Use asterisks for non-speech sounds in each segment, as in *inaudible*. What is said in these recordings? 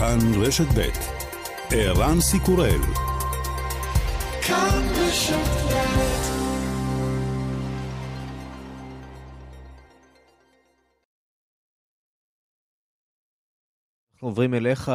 כאן רשת ב' ערן סיקורל. אנחנו עוברים אליך,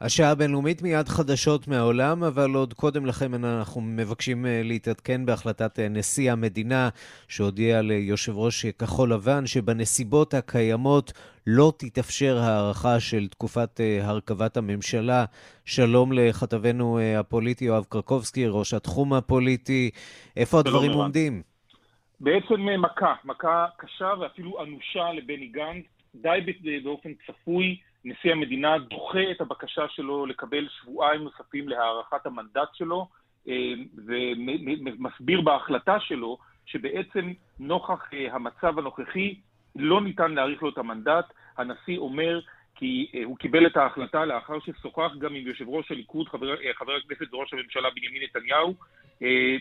השעה הבינלאומית מיד חדשות מהעולם, אבל עוד קודם לכן אנחנו מבקשים אה, להתעדכן בהחלטת אה, נשיא המדינה, שהודיע ליושב ראש כחול לבן שבנסיבות הקיימות לא תתאפשר הארכה של תקופת אה, הרכבת הממשלה. שלום לכתבנו הפוליטי יואב קרקובסקי, ראש התחום הפוליטי. איפה הדברים שלום עומדים? בעצם מכה, מכה קשה ואפילו אנושה לבני גנץ, די באופן צפוי. נשיא המדינה דוחה את הבקשה שלו לקבל שבועיים נוספים להארכת המנדט שלו, אה, ומסביר בהחלטה שלו שבעצם נוכח אה, המצב הנוכחי לא ניתן להאריך לו את המנדט. הנשיא אומר כי אה, הוא קיבל את ההחלטה לאחר ששוחח גם עם יושב ראש הליכוד, חבר, חבר הכנסת וראש הממשלה בנימין נתניהו,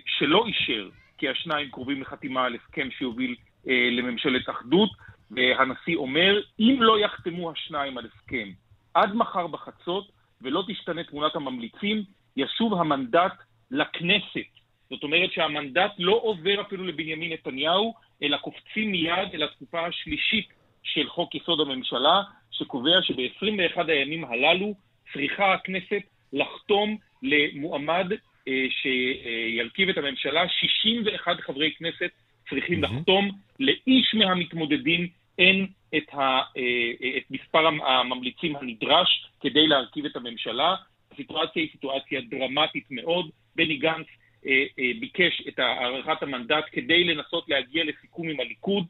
שלא אישר כי השניים קרובים לחתימה על הסכם שיוביל לממשלת אחדות. והנשיא אומר, אם לא יחתמו השניים על הסכם עד מחר בחצות ולא תשתנה תמונת הממליצים, ישוב המנדט לכנסת. זאת אומרת שהמנדט לא עובר אפילו לבנימין נתניהו, אלא קופצים מיד אל התקופה השלישית של חוק יסוד הממשלה, שקובע שב-21 הימים הללו צריכה הכנסת לחתום למועמד אה, שירכיב את הממשלה, 61 חברי כנסת צריכים mm-hmm. לחתום. לאיש מהמתמודדים אין את, ה, אה, את מספר הממליצים הנדרש כדי להרכיב את הממשלה. הסיטואציה היא סיטואציה דרמטית מאוד. בני גנץ אה, אה, ביקש את הארכת המנדט כדי לנסות להגיע לסיכום עם הליכוד.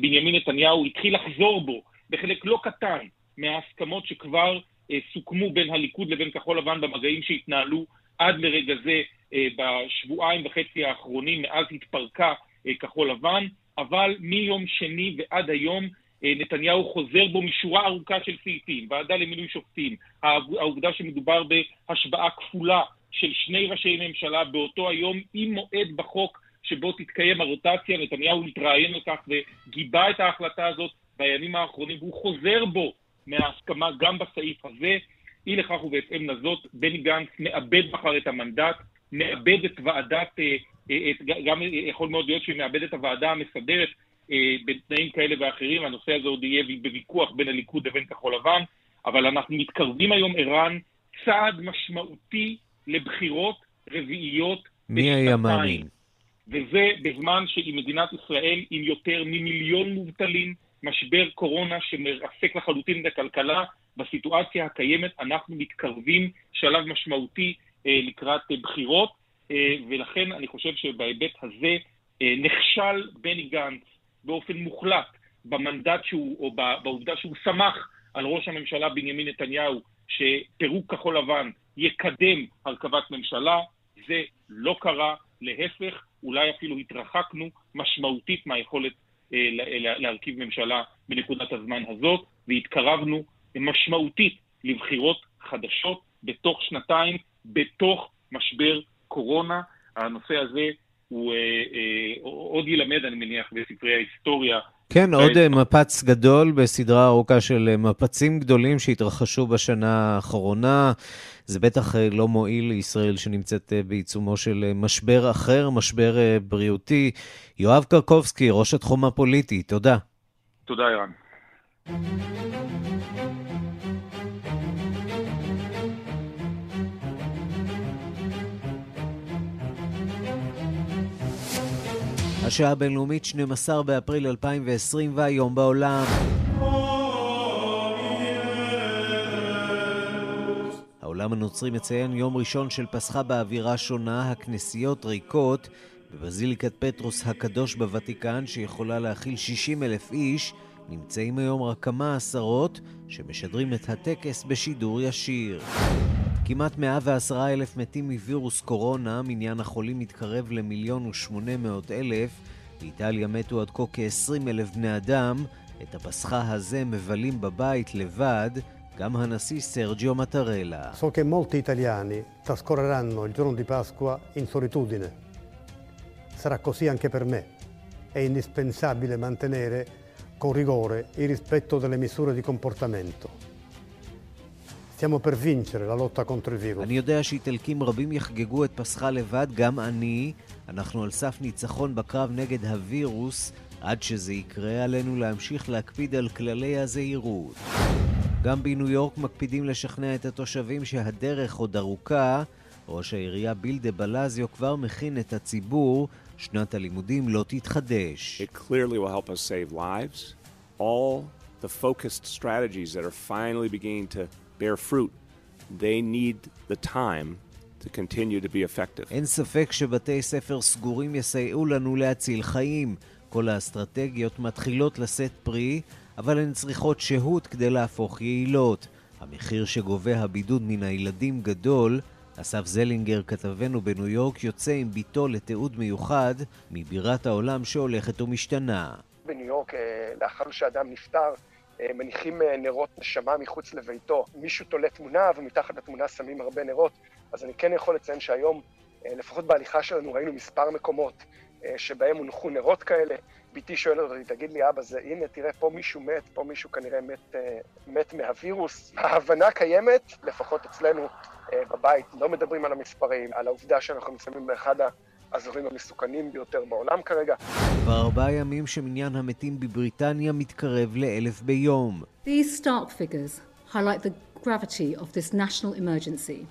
בנימין נתניהו התחיל לחזור בו בחלק לא קטן מההסכמות שכבר סוכמו בין הליכוד לבין כחול לבן במגעים שהתנהלו עד לרגע זה בשבועיים וחצי האחרונים מאז התפרקה אה, כחול לבן, אבל מיום שני ועד היום אה, נתניהו חוזר בו משורה ארוכה של סעיפים, ועדה למינוי שופטים, העובדה שמדובר בהשבעה כפולה של שני ראשי ממשלה באותו היום עם מועד בחוק שבו תתקיים הרוטציה, נתניהו מתראיין על כך וגיבה את ההחלטה הזאת בימים האחרונים, והוא חוזר בו מההסכמה גם בסעיף הזה. אי לכך ובהתאם לזאת, בני גנץ מאבד מחר את המנדט, מאבד את ועדת אה, גם יכול מאוד להיות שהיא מאבדת את הוועדה המסדרת אה, בתנאים כאלה ואחרים, הנושא הזה עוד יהיה בוויכוח בין הליכוד לבין כחול לבן, אבל אנחנו מתקרבים היום, ערן, צעד משמעותי לבחירות רביעיות מי היה מאמין? וזה בזמן שהיא מדינת ישראל עם יותר ממיליון מובטלים, משבר קורונה שמרסק לחלוטין את הכלכלה, בסיטואציה הקיימת אנחנו מתקרבים שלב משמעותי אה, לקראת אה, בחירות. אה, ולכן אני חושב שבהיבט הזה אה, נכשל בני גנץ באופן מוחלט במנדט שהוא, או בעובדה שהוא סמך על ראש הממשלה בנימין נתניהו שפירוק כחול לבן יקדם הרכבת ממשלה, זה לא קרה, להפך, אולי אפילו התרחקנו משמעותית מהיכולת אה, להרכיב ממשלה בנקודת הזמן הזאת, והתקרבנו משמעותית לבחירות חדשות בתוך שנתיים, בתוך משבר קורונה, הנושא הזה הוא אה, אה, עוד ילמד, אני מניח, בספרי ההיסטוריה. כן, עוד אה, מפץ גדול בסדרה ארוכה של אה, מפצים גדולים שהתרחשו בשנה האחרונה. זה בטח אה, לא מועיל לישראל שנמצאת בעיצומו של משבר אחר, משבר בריאותי. יואב קרקובסקי, ראש התחום הפוליטי, תודה. תודה, ערן. השעה הבינלאומית 12 באפריל 2020 והיום בעולם. העולם הנוצרי מציין יום ראשון של פסחה באווירה שונה, הכנסיות ריקות. בבזיליקת פטרוס הקדוש בוותיקן, שיכולה להכיל 60 אלף איש, נמצאים היום רק כמה עשרות שמשדרים את הטקס בשידור ישיר. כמעט 110 אלף מתים מווירוס קורונה, מניין החולים מתקרב למיליון ושמונה מאות אלף. באיטליה מתו עד כה כ-20 אלף בני אדם. את הפסחה הזה מבלים בבית לבד גם הנשיא סרג'יו מטרלה. Con rigore il rispetto delle misure di comportamento. Stiamo per vincere la lotta contro il virus. אני יודע שאיטלקים רבים יחגגו את פסחה לבד, גם אני. אנחנו על סף ניצחון בקרב נגד הווירוס. עד שזה יקרה, עלינו להמשיך להקפיד על כללי הזהירות. גם בניו יורק מקפידים לשכנע את התושבים שהדרך עוד ארוכה. ראש העירייה בילדה בלזיו כבר מכין את הציבור, שנת הלימודים לא תתחדש. It clearly will help us save lives. All the focused strategies that are finally beginning to bear fruit, they need the time to continue to be effective. אין ספק שבתי ספר סגורים יסייעו לנו להציל חיים. כל האסטרטגיות מתחילות לשאת פרי, אבל הן צריכות שהות כדי להפוך יעילות. המחיר שגובה הבידוד מן הילדים גדול. אסף זלינגר, כתבנו בניו יורק, יוצא עם ביתו לתיעוד מיוחד מבירת העולם שהולכת ומשתנה. בניו יורק, אה, לאחר שאדם נפטר, מניחים אה, נרות נשמה מחוץ לביתו. מישהו תולה תמונה ומתחת לתמונה שמים הרבה נרות. אז אני כן יכול לציין שהיום, לפחות בהליכה שלנו, ראינו מספר מקומות שבהם הונחו נרות כאלה. בתי שואלת אותי, תגיד לי, אבא, זה, הנה, תראה, פה מישהו מת, פה מישהו כנראה מת, מת מהווירוס. ההבנה קיימת, לפחות אצלנו בבית, לא מדברים על המספרים, על העובדה שאנחנו נמצאים באחד האזורים המסוכנים ביותר בעולם כרגע. כבר ארבעה ימים שמניין המתים בבריטניה מתקרב לאלף ביום. These stark figures highlight the gravity of this national emergency,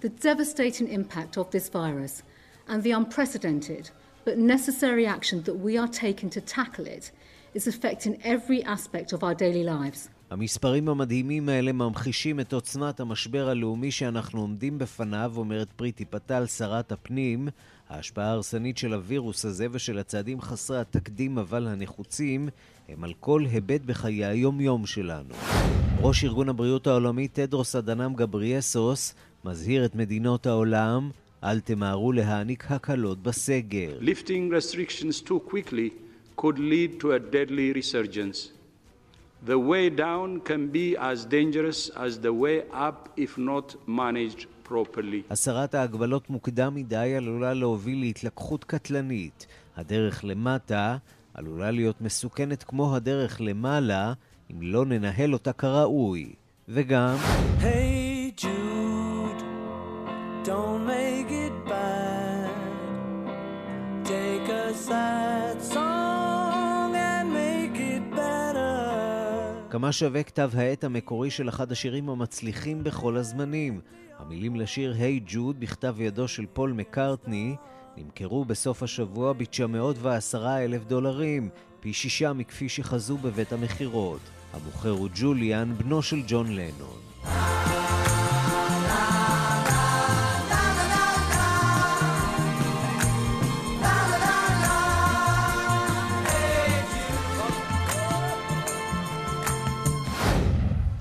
the devastating impact of this virus, and the unprecedented but necessary action that we are taking to tackle it is affecting every aspect of our daily lives. המספרים המדהימים האלה ממחישים את עוצמת המשבר הלאומי שאנחנו עומדים בפניו, אומרת פריטי פטל, שרת הפנים. ההשפעה ההרסנית של הווירוס הזה ושל הצעדים חסרי התקדים אבל הנחוצים הם על כל היבט בחיי היום-יום שלנו. ראש ארגון הבריאות העולמי תדרוס אדנם גבריאסוס מזהיר את מדינות העולם אל תמהרו להעניק הקלות בסגר. Lifting restrictions too quickly could lead to a deadly resurgence. The way down can be as dangerous as the way up if not managed properly. הסרת ההגבלות מוקדם מדי עלולה להוביל להתלקחות קטלנית. הדרך למטה עלולה להיות מסוכנת כמו הדרך למעלה, אם לא ננהל אותה כראוי. וגם... Hey כמה שווה כתב העת המקורי של אחד השירים המצליחים בכל הזמנים. המילים לשיר "היי hey ג'וד" בכתב ידו של פול מקארטני נמכרו בסוף השבוע ב-910 אלף דולרים, פי שישה מכפי שחזו בבית המכירות. המוכר הוא ג'וליאן, בנו של ג'ון לנון.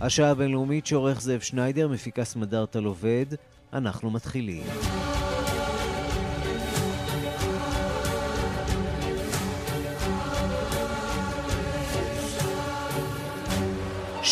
השעה הבינלאומית שעורך זאב שניידר, מפיקה סמדארטה עובד, אנחנו מתחילים.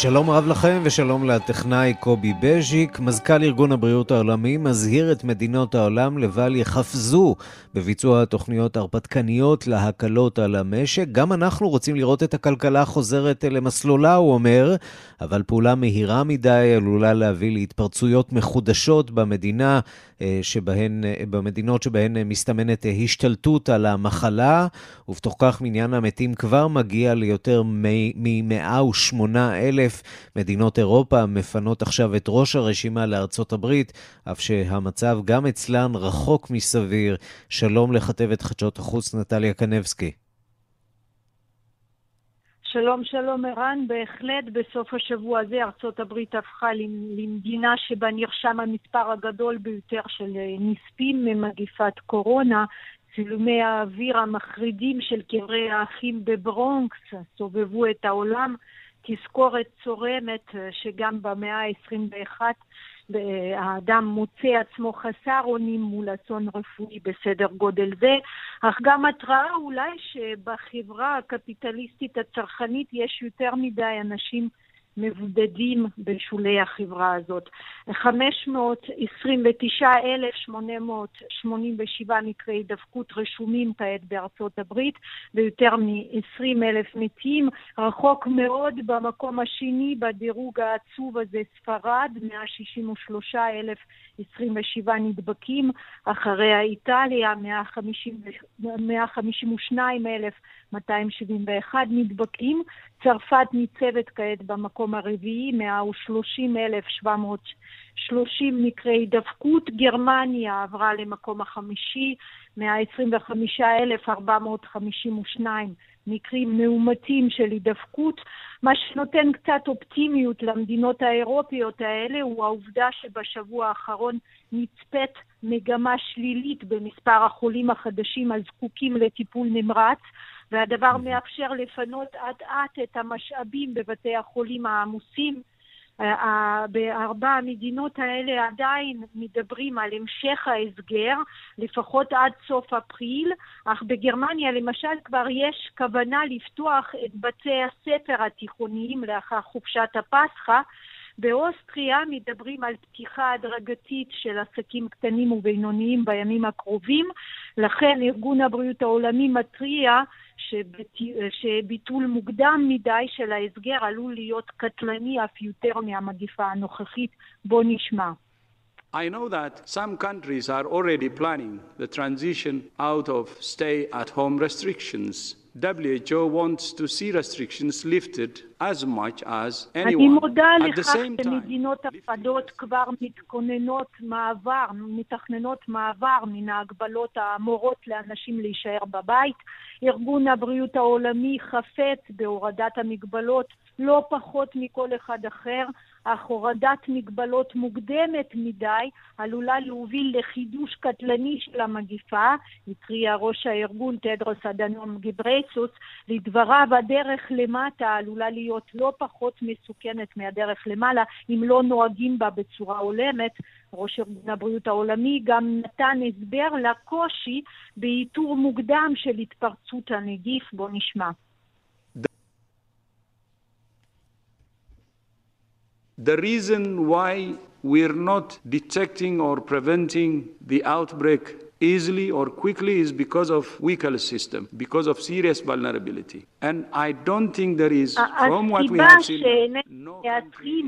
שלום רב לכם ושלום לטכנאי קובי בז'יק. מזכ"ל ארגון הבריאות העולמי מזהיר את מדינות העולם לבל יחפזו בביצוע תוכניות הרפתקניות להקלות על המשק. גם אנחנו רוצים לראות את הכלכלה חוזרת למסלולה, הוא אומר, אבל פעולה מהירה מדי עלולה להביא להתפרצויות מחודשות במדינה אה, שבהן, אה, במדינות שבהן מסתמנת השתלטות על המחלה, ובתוך כך מניין המתים כבר מגיע ליותר מ-108 אלף. מדינות אירופה מפנות עכשיו את ראש הרשימה לארצות הברית, אף שהמצב גם אצלן רחוק מסביר. שלום לכתבת חדשות החוץ נטליה קנבסקי. שלום, שלום ערן. בהחלט בסוף השבוע הזה ארצות הברית הפכה למדינה שבה נרשם המספר הגדול ביותר של אה, נספים ממגיפת קורונה. צילומי האוויר המחרידים של קברי האחים בברונקס סובבו את העולם. תזכורת צורמת אה, שגם במאה ה-21 האדם מוצא עצמו חסר אונים מול אסון רפואי בסדר גודל זה, אך גם התראה אולי שבחברה הקפיטליסטית הצרכנית יש יותר מדי אנשים מבודדים בשולי החברה הזאת. 529,887 מקרי הידבקות רשומים כעת בארצות הברית ויותר מ-20 אלף מתים. רחוק מאוד במקום השני בדירוג העצוב הזה ספרד, 163,027 נדבקים, אחריה איטליה, 152,271 נדבקים. צרפת ניצבת כעת במקום הרביעי, 130,730 מקרי הידבקות. גרמניה עברה למקום החמישי, 125,452 מקרים מאומתים של הידבקות. מה שנותן קצת אופטימיות למדינות האירופיות האלה הוא העובדה שבשבוע האחרון נצפית מגמה שלילית במספר החולים החדשים הזקוקים לטיפול נמרץ. והדבר מאפשר לפנות אט-אט את המשאבים בבתי החולים העמוסים. בארבע המדינות האלה עדיין מדברים על המשך ההסגר, לפחות עד סוף אפריל, אך בגרמניה למשל כבר יש כוונה לפתוח את בתי הספר התיכוניים לאחר חופשת הפסחא. באוסטריה מדברים על פתיחה הדרגתית של עסקים קטנים ובינוניים בימים הקרובים, לכן ארגון הבריאות העולמי מתריע שביטול מוקדם מדי של ההסגר עלול להיות קטלני אף יותר מהמגיפה הנוכחית. בוא נשמע. I know that some countries are already planning the transition out of stay at home restrictions. WHO wants to see restrictions lifted as much as anyone. אני מודה לכך שמדינות אחדות כבר מתכוננות מעבר, מתכננות מעבר מן ההגבלות האמורות לאנשים להישאר בבית. ארגון הבריאות העולמי חפץ בהורדת המגבלות לא פחות מכל אחד אחר, אך הורדת מגבלות מוקדמת מדי עלולה להוביל לחידוש קטלני של המגיפה, התריע ראש הארגון תדרוס אדנום גיברייסוס, לדבריו הדרך למטה עלולה להיות לא פחות מסוכנת מהדרך למעלה אם לא נוהגים בה בצורה הולמת. ראש ארגון הבריאות העולמי גם נתן הסבר לקושי באיתור מוקדם של התפרצות הנגיף. בואו נשמע. The reason why we're not detecting or preventing the outbreak easily or quickly is because of weak health system, because of serious vulnerability. And I don't think there is, from what we have seen, no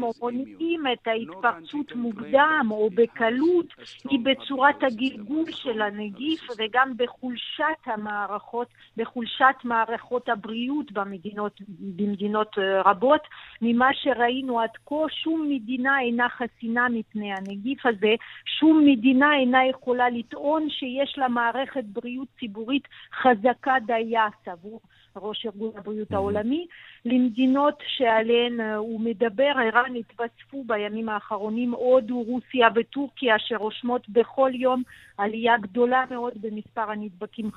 או מונעים את ההתפרצות מוקדם או בקלות היא בצורת הגלגול של הנגיף וגם בחולשת המערכות, בחולשת מערכות הבריאות במדינות, במדינות רבות. ממה שראינו עד כה, שום מדינה אינה חסינה מפני הנגיף הזה, שום מדינה אינה יכולה לטעון שיש לה מערכת בריאות ציבורית חזקה דיה, סבור ראש ארגון הבריאות העולמי. למדינות שעליהן הוא מדבר, ערן התווספו בימים האחרונים הודו, רוסיה וטורקיה, שרושמות בכל יום עלייה גדולה מאוד במספר הנדבקים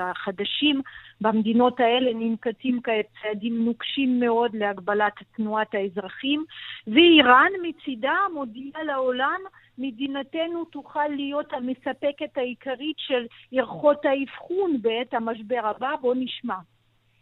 החדשים. במדינות האלה ננקטים כעת צעדים נוקשים מאוד להגבלת תנועת האזרחים, ואיראן מצידה מודיעה לעולם מדינתנו תוכל להיות המספקת העיקרית של ערכות האבחון בעת המשבר הבא. בואו נשמע.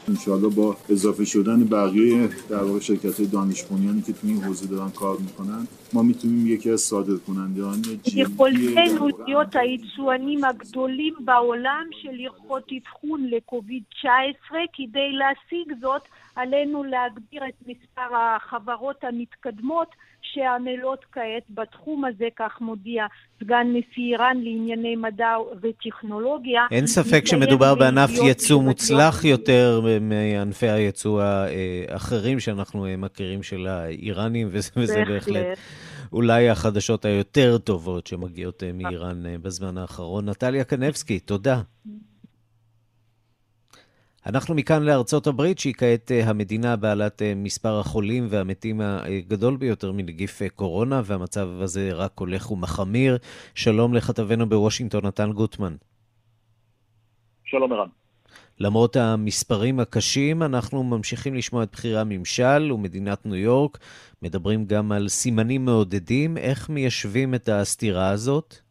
انشاءالله با اضافه شدن بقیه در واقع شرکت دانشبنیانی که تو این حوزه دارن کار میکنن ما میتونیم یکی از صادر کنندگان יכולתנו להיות היצואנים הגדולים בעולם של ערכות אבחון לקוביד 19 כדי להשיג זאת עלינו להגביר את מספר החברות המתקדמות שעמלות כעת בתחום הזה, כך מודיע סגן נשיא איראן לענייני מדע וטכנולוגיה. אין ספק שמדובר בענף יצוא מוצלח יותר מענפי היצוא האחרים שאנחנו מכירים של האיראנים, וזה בהחלט אולי החדשות היותר טובות שמגיעות מאיראן בזמן האחרון. נטליה קנבסקי, תודה. אנחנו מכאן לארצות הברית, שהיא כעת אה, המדינה בעלת אה, מספר החולים והמתים הגדול ביותר מנגיף אה, קורונה, והמצב הזה רק הולך ומחמיר. שלום לכתבנו בוושינגטון, נתן גוטמן. שלום ערן. למרות המספרים הקשים, אנחנו ממשיכים לשמוע את בכירי הממשל ומדינת ניו יורק. מדברים גם על סימנים מעודדים. איך מיישבים את הסתירה הזאת?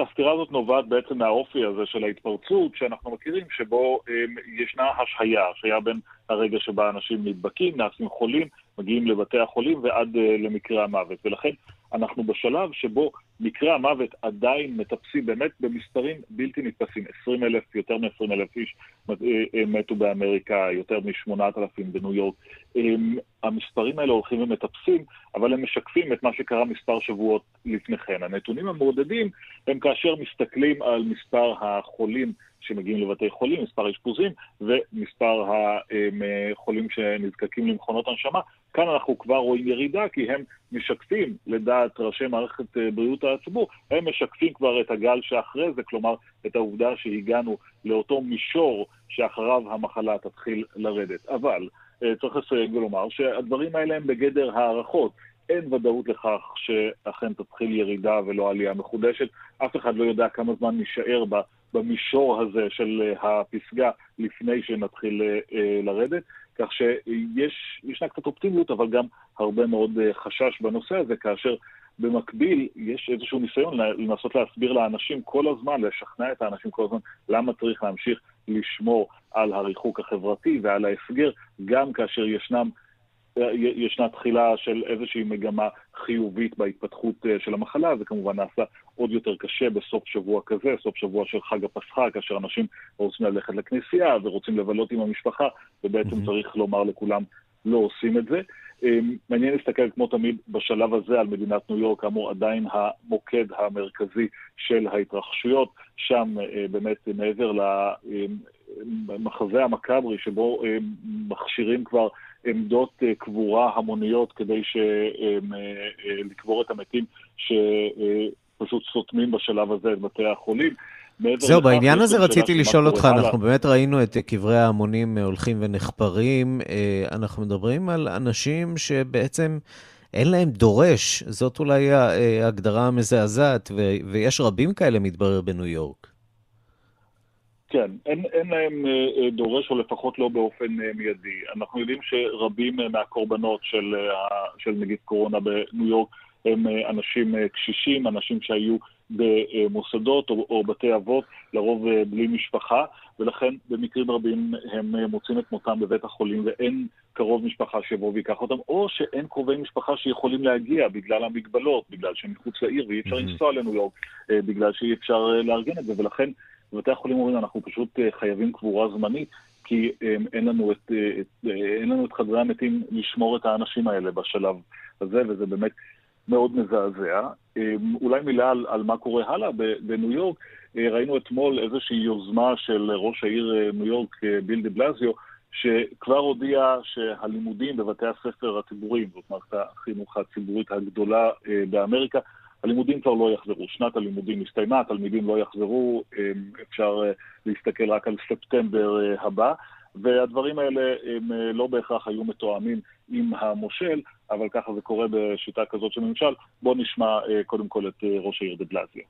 הסתירה הזאת נובעת בעצם מהאופי הזה של ההתפרצות שאנחנו מכירים, שבו um, ישנה השהיה, השהיה בין הרגע שבה אנשים נדבקים, נעשים חולים, מגיעים לבתי החולים ועד uh, למקרה המוות. ולכן אנחנו בשלב שבו מקרי המוות עדיין מטפסים באמת במספרים בלתי נתפסים. 20 אלף, יותר מ-20 אלף איש אה, אה, מתו באמריקה, יותר מ-8,000 בניו יורק. המספרים האלה הולכים ומטפסים, אבל הם משקפים את מה שקרה מספר שבועות לפני כן. הנתונים המעודדים הם כאשר מסתכלים על מספר החולים שמגיעים לבתי חולים, מספר האשפוזים ומספר החולים שנזקקים למכונות הנשמה. כאן אנחנו כבר רואים ירידה, כי הם משקפים, לדעת ראשי מערכת אה, בריאות הציבור, הם משקפים כבר את הגל שאחרי זה, כלומר, את העובדה שהגענו לאותו מישור שאחריו המחלה תתחיל לרדת. אבל אה, צריך לסייג ולומר שהדברים האלה הם בגדר הערכות. אין ודאות לכך שאכן תתחיל ירידה ולא עלייה מחודשת. אף אחד לא יודע כמה זמן נישאר במישור הזה של אה, הפסגה לפני שנתחיל לרדת. כך שישנה קצת אופטימיות, אבל גם הרבה מאוד אה, חשש בנושא הזה, כאשר במקביל יש איזשהו ניסיון לנסות להסביר לאנשים כל הזמן, לשכנע את האנשים כל הזמן, למה צריך להמשיך לשמור על הריחוק החברתי ועל ההסגר, גם כאשר ישנם ישנה תחילה של איזושהי מגמה חיובית בהתפתחות אה, של המחלה, זה כמובן נעשה עוד יותר קשה בסוף שבוע כזה, סוף שבוע של חג הפסחא, כאשר אנשים רוצים ללכת לכנסייה ורוצים לבלות עם המשפחה, ובעצם mm-hmm. צריך לומר לכולם, לא עושים את זה. אמ, מעניין להסתכל כמו תמיד בשלב הזה על מדינת ניו יורק, כאמור עדיין המוקד המרכזי של ההתרחשויות, שם אה, באמת מעבר למחזה המכברי שבו אה, מכשירים כבר עמדות אה, קבורה המוניות כדי לקבור את המתים שפשוט סותמים בשלב הזה את בתי החולים. זהו, בעניין הזה רציתי לשאול אותך, אנחנו באמת ראינו את קברי ההמונים הולכים ונחפרים, אה, אנחנו מדברים על אנשים שבעצם אין להם דורש, זאת אולי אה, ההגדרה המזעזעת, ויש רבים כאלה מתברר בניו יורק. כן, אין, אין להם אה, דורש, או לפחות לא באופן מיידי. אנחנו יודעים שרבים מהקורבנות של, של נגיד קורונה בניו יורק הם אנשים קשישים, אנשים שהיו במוסדות או, או בתי אבות, לרוב אה, בלי משפחה, ולכן במקרים רבים הם אה, מוצאים את מותם בבית החולים ואין קרוב משפחה שיבוא ויקח אותם, או שאין קרובי משפחה שיכולים להגיע בגלל המגבלות, בגלל שהם מחוץ לעיר ואי אפשר לנסוע לניו יורק, אה, בגלל שאי אפשר לארגן את זה, ולכן בבתי החולים אומרים אנחנו פשוט חייבים קבורה זמנית. כי אין לנו, את, אין לנו את חדרי המתים לשמור את האנשים האלה בשלב הזה, וזה באמת מאוד מזעזע. אמ, אולי מילה על, על מה קורה הלאה בניו יורק. אה, ראינו אתמול איזושהי יוזמה של ראש העיר אה, ניו יורק, אה, ביל דה בלזיו, שכבר הודיע שהלימודים בבתי הספר הציבוריים, זאת מערכת החינוך הציבורית הגדולה באמריקה, הלימודים כבר לא יחזרו. שנת הלימודים הסתיימה, התלמידים לא יחזרו, אפשר להסתכל רק על ספטמבר הבא. והדברים האלה הם לא בהכרח היו מתואמים עם המושל, אבל ככה זה קורה בשיטה כזאת של ממשל. בואו נשמע קודם כל את ראש העיר דה בלזיו.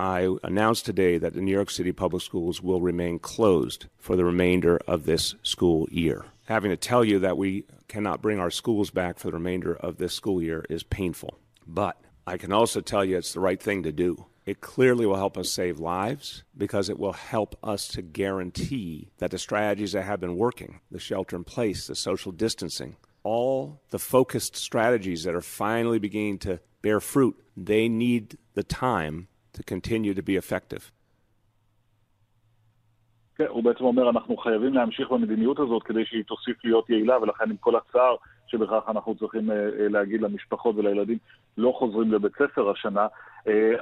I announced today that the New York City public schools will remain closed for the remainder of this school year. Having to tell you that we cannot bring our schools back for the remainder of this school year is painful. But I can also tell you it's the right thing to do. It clearly will help us save lives because it will help us to guarantee that the strategies that have been working, the shelter in place, the social distancing, all the focused strategies that are finally beginning to bear fruit, they need the time to continue to be effective. כן, הוא בעצם אומר, אנחנו חייבים להמשיך במדיניות הזאת כדי שהיא תוסיף להיות יעילה, ולכן עם כל הצער שבכך אנחנו צריכים להגיד למשפחות ולילדים, לא חוזרים לבית ספר השנה,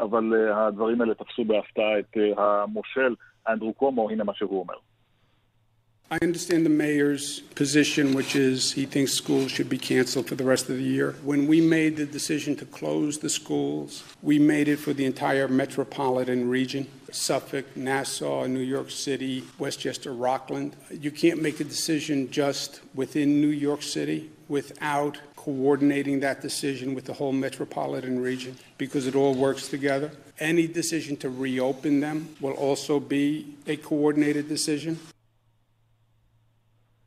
אבל הדברים האלה תפסו בהפתעה את המושל אנדרו קומו, הנה מה שהוא אומר. I understand the mayor's position, which is he thinks schools should be canceled for the rest of the year. When we made the decision to close the schools, we made it for the entire metropolitan region Suffolk, Nassau, New York City, Westchester, Rockland. You can't make a decision just within New York City without coordinating that decision with the whole metropolitan region because it all works together. Any decision to reopen them will also be a coordinated decision.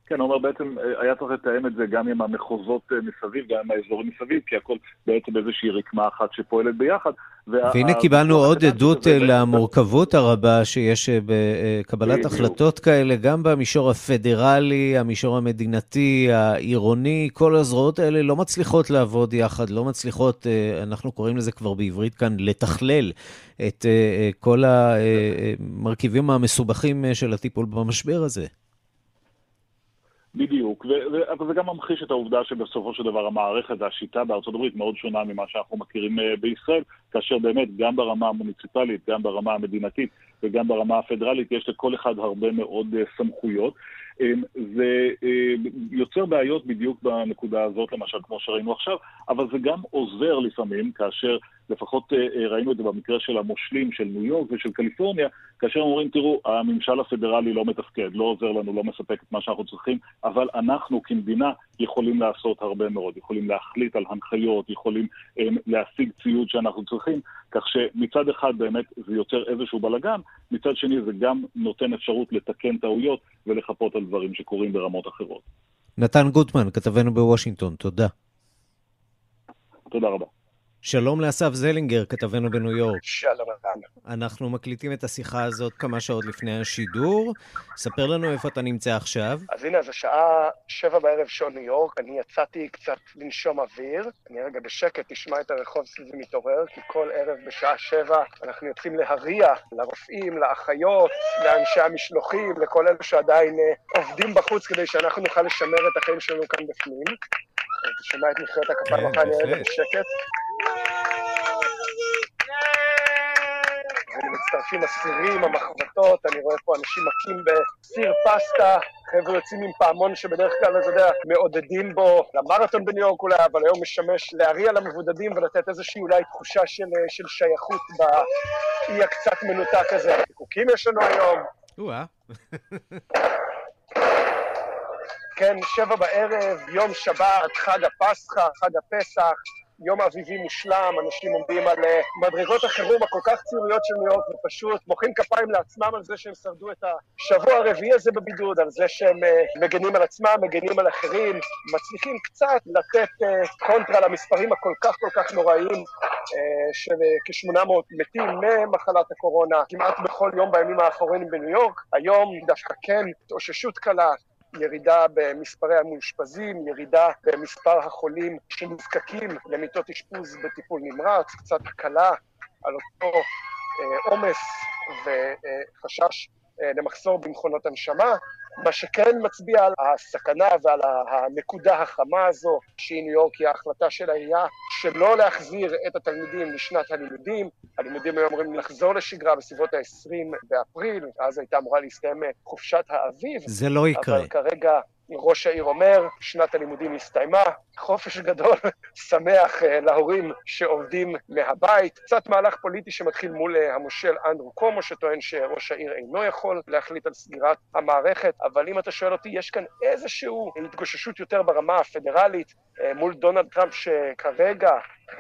כן, אומר בעצם היה צריך לתאם את זה גם עם המחוזות מסביב, גם עם האזורים מסביב, כי הכל בעצם באיזושהי רקמה אחת שפועלת ביחד, והנה קיבלנו עוד עדות למורכבות הרבה שיש בקבלת החלטות כאלה, גם במישור הפדרלי, המישור המדינתי, העירוני, כל הזרועות האלה לא מצליחות לעבוד יחד, לא מצליחות, אנחנו קוראים לזה כבר בעברית כאן, לתכלל את כל המרכיבים המסובכים של הטיפול במשבר הזה. בדיוק, אבל זה גם ממחיש את העובדה שבסופו של דבר המערכת והשיטה בארצות הברית מאוד שונה ממה שאנחנו מכירים אה, בישראל, כאשר באמת גם ברמה המוניציפלית, גם ברמה המדינתית וגם ברמה הפדרלית יש לכל אחד הרבה מאוד אה, סמכויות. אמ, זה אה, יוצר בעיות בדיוק בנקודה הזאת, למשל, כמו שראינו עכשיו, אבל זה גם עוזר לפעמים, כאשר לפחות אה, ראינו את זה במקרה של המושלים של ניו יורק ושל קליפורניה, כאשר אומרים, תראו, הממשל הפדרלי לא מתפקד, לא עוזר לנו, לא מספק את מה שאנחנו צריכים, אבל אנחנו כמדינה יכולים לעשות הרבה מאוד, יכולים להחליט על הנחיות, יכולים אמ, להשיג ציוד שאנחנו צריכים, כך שמצד אחד באמת זה יוצר איזשהו בלאגן, מצד שני זה גם נותן אפשרות לתקן טעויות ולחפות על דברים שקורים ברמות אחרות. נתן גוטמן, כתבנו בוושינגטון, תודה. תודה רבה. שלום לאסף זלינגר, כתבנו בניו יורק. שלום אדם. אנחנו מקליטים את השיחה הזאת כמה שעות לפני השידור. ספר לנו איפה אתה נמצא עכשיו. אז הנה, אז השעה שבע בערב שעון ניו יורק, אני יצאתי קצת לנשום אוויר. אני רגע בשקט, תשמע את הרחוב סביבי מתעורר, כי כל ערב בשעה שבע אנחנו יוצאים להריע לרופאים, לאחיות, לאנשי המשלוחים, לכל אלו שעדיין uh, עובדים בחוץ כדי שאנחנו נוכל לשמר את החיים שלנו כאן בפנים. אתה שומע את מחיאות הכפיים כן, אחרי ומצטרפים הסירים, המחבטות, אני רואה פה אנשים מכים בסיר פסטה, חבר'ה יוצאים עם פעמון שבדרך כלל, אתה יודע, מעודדים בו למרתון בניו יורק אולי, אבל היום משמש להריע למבודדים ולתת איזושהי אולי תחושה של, של שייכות באי הקצת מנותק הזה. חוקים יש לנו היום. כן, שבע בערב, יום שבת, חג הפסחא, חג הפסח, יום אביבי מושלם, אנשים עומדים על אה, מדרגות החירום הכל כך ציוריות של ניו יורק ופשוט מוחאים כפיים לעצמם על זה שהם שרדו את השבוע הרביעי הזה בבידוד, על זה שהם אה, מגנים על עצמם, מגנים על אחרים, מצליחים קצת לתת אה, קונטרה למספרים הכל כך כל כך נוראיים של כ-800 מתים ממחלת הקורונה כמעט בכל יום בימים האחרונים בניו יורק. היום דווקא כן התאוששות קלה, ירידה במספרי המאושפזים, ירידה במספר החולים שנזקקים למיטות אשפוז בטיפול נמרץ, קצת הקלה על אותו אה, עומס וחשש אה, למחסור במכונות הנשמה. מה שכן מצביע על הסכנה ועל הנקודה החמה הזו, שהיא ניו יורק, היא ההחלטה של העירייה שלא להחזיר את התלמידים לשנת הלימודים. הלימודים היו אמורים לחזור לשגרה בסביבות ה-20 באפריל, אז הייתה אמורה להסתיים חופשת האביב. זה לא יקרה. אבל כרגע ראש העיר אומר, שנת הלימודים הסתיימה, חופש גדול, *laughs* שמח uh, להורים שעובדים מהבית. קצת מהלך פוליטי שמתחיל מול uh, המושל אנדרו קומו, שטוען שראש העיר אינו יכול להחליט על סגירת המערכת, אבל אם אתה שואל אותי, יש כאן איזושהי התגוששות יותר ברמה הפדרלית uh, מול דונלד טראמפ, שכרגע,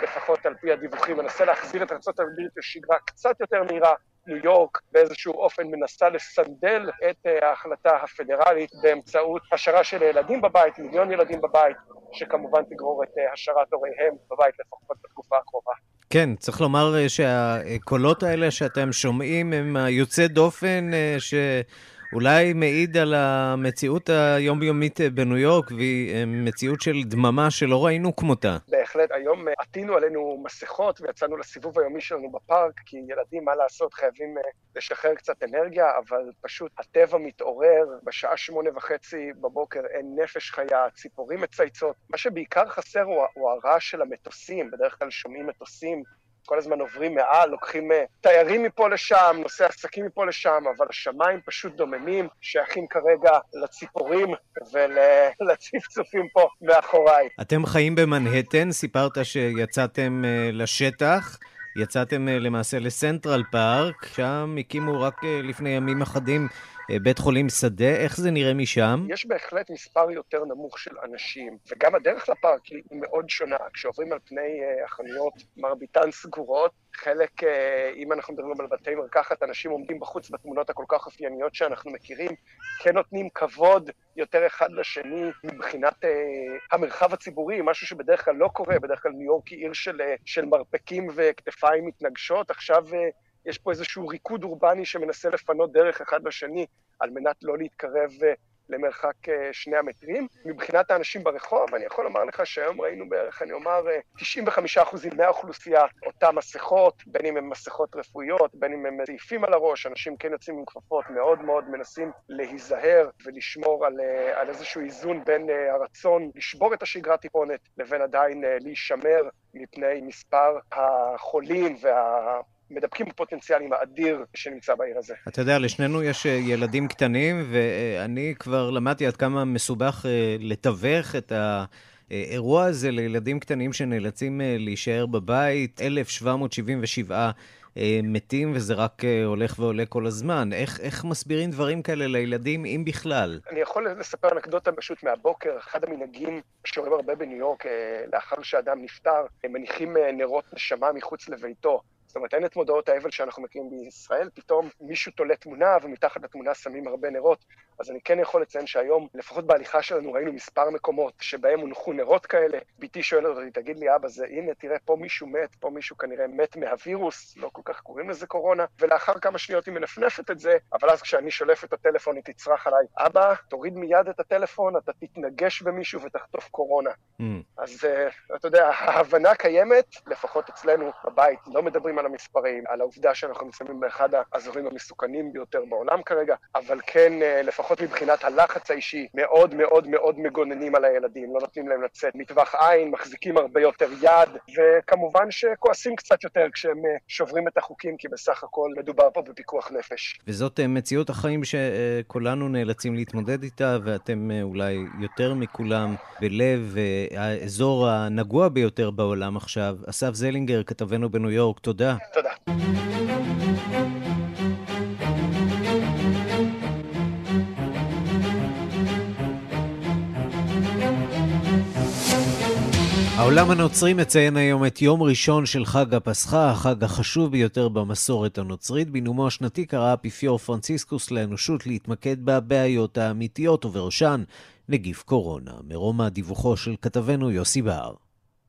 לפחות על פי הדיווחים, מנסה להחזיר את הברית לשגרה קצת יותר מהירה, ניו יורק באיזשהו אופן מנסה לסנדל את ההחלטה הפדרלית באמצעות השארה של ילדים בבית, מיליון ילדים בבית, שכמובן תגרור את השארת הוריהם בבית לפחות בתקופה הקרובה. כן, צריך לומר שהקולות האלה שאתם שומעים הם היוצא דופן ש... אולי מעיד על המציאות היומיומית בניו יורק, והיא אה, מציאות של דממה שלא ראינו כמותה. בהחלט, היום אה, עטינו עלינו מסכות ויצאנו לסיבוב היומי שלנו בפארק, כי ילדים, מה לעשות, חייבים אה, לשחרר קצת אנרגיה, אבל פשוט הטבע מתעורר, בשעה שמונה וחצי בבוקר אין נפש חיה, ציפורים מצייצות. מה שבעיקר חסר הוא, הוא הרעש של המטוסים, בדרך כלל שומעים מטוסים כל הזמן עוברים מעל, לוקחים אה, תיירים מפה לשם, נושאי עסקים מפה לשם, אבל השמיים פשוט דוממים, שייכים כרגע לציפורים ולצפצופים *laughs* פה מאחוריי. אתם חיים במנהטן, סיפרת שיצאתם אה, לשטח. יצאתם אה, למעשה לסנטרל פארק, שם הקימו רק לפני ימים אחדים בית חולים שדה, איך זה נראה משם? יש בהחלט מספר יותר נמוך של אנשים, וגם הדרך לפארק היא מאוד שונה. כשעוברים על פני החנויות, מרביתן סגורות, חלק, אם אנחנו מדברים על בתי מרקחת, אנשים עומדים בחוץ בתמונות הכל כך אופייניות שאנחנו מכירים, כן נותנים כבוד יותר אחד לשני מבחינת אה, המרחב הציבורי, משהו שבדרך כלל לא קורה, בדרך כלל ניו יורק היא עיר של, של מרפקים וכתפיים מתנגשות, עכשיו אה, יש פה איזשהו ריקוד אורבני שמנסה לפנות דרך אחד לשני על מנת לא להתקרב אה, למרחק אה, שני המטרים. מבחינת האנשים ברחוב, אני יכול לומר לך שהיום ראינו בערך, אני אומר, 95% אה, מהאוכלוסייה אותן מסכות, בין אם הן מסכות רפואיות, בין אם הם זעיפים על הראש, אנשים כן יוצאים עם כפפות, מאוד מאוד מנסים להיזהר ולשמור על, על איזשהו איזון בין הרצון לשבור את השגרה טיפונת, לבין עדיין להישמר מפני מספר החולים וה... מדבקים בפוטנציאלים האדיר שנמצא בעיר הזה. אתה יודע, לשנינו יש אה, ילדים קטנים, ואני כבר למדתי עד כמה מסובך אה, לתווך את האירוע הזה לילדים קטנים שנאלצים אה, להישאר בבית. 1,777 מתים, וזה רק הולך ועולה כל הזמן. איך, איך מסבירים דברים כאלה לילדים, אם בכלל? אני יכול לספר אנקדוטה פשוט מהבוקר. אחד המנהגים שרואים הרבה בניו יורק, לאחר שאדם נפטר, הם מניחים נרות נשמה מחוץ לביתו. זאת אומרת, אין את מודעות האבל שאנחנו מכירים בישראל, פתאום מישהו תולה תמונה ומתחת לתמונה שמים הרבה נרות. אז אני כן יכול לציין שהיום, לפחות בהליכה שלנו, ראינו מספר מקומות שבהם הונחו נרות כאלה. בתי שואלת אותי, תגיד לי, אבא, זה, הנה, תראה, פה מישהו מת, פה מישהו כנראה מת מהווירוס, לא כל כך קוראים לזה קורונה, ולאחר כמה שניות היא מנפנפת את זה, אבל אז כשאני שולף את הטלפון, היא תצרח עליי, אבא, תוריד מיד את הטלפון, אתה תתנגש במישהו ותחטוף קורונה. Mm. אז uh, אתה יודע, ההבנה קיימת, לפחות אצלנו בבית, לא מדברים על המספרים, על העובדה שאנחנו נמצאים באחד האזורים המסוכנים ביותר בעולם כרגע, אבל כן, uh, לפחות מבחינת הלחץ האישי, מאוד מאוד מאוד מגוננים על הילדים, לא נותנים להם לצאת מטווח עין, מחזיקים הרבה יותר יד, וכמובן שכועסים קצת יותר כשהם אה, שוברים את החוקים, כי בסך הכל מדובר פה בפיקוח נפש. וזאת אה, מציאות החיים שכולנו נאלצים להתמודד איתה, ואתם אה, אולי יותר מכולם בלב האזור הנגוע ביותר בעולם עכשיו. אסף זלינגר, כתבנו בניו יורק, תודה. תודה. העולם הנוצרי מציין היום את יום ראשון של חג הפסחה, החג החשוב ביותר במסורת הנוצרית. בנאומו השנתי קרא האפיפיור פרנציסקוס לאנושות להתמקד בבעיות האמיתיות, ובראשן נגיף קורונה. מרומא דיווחו של כתבנו יוסי בר.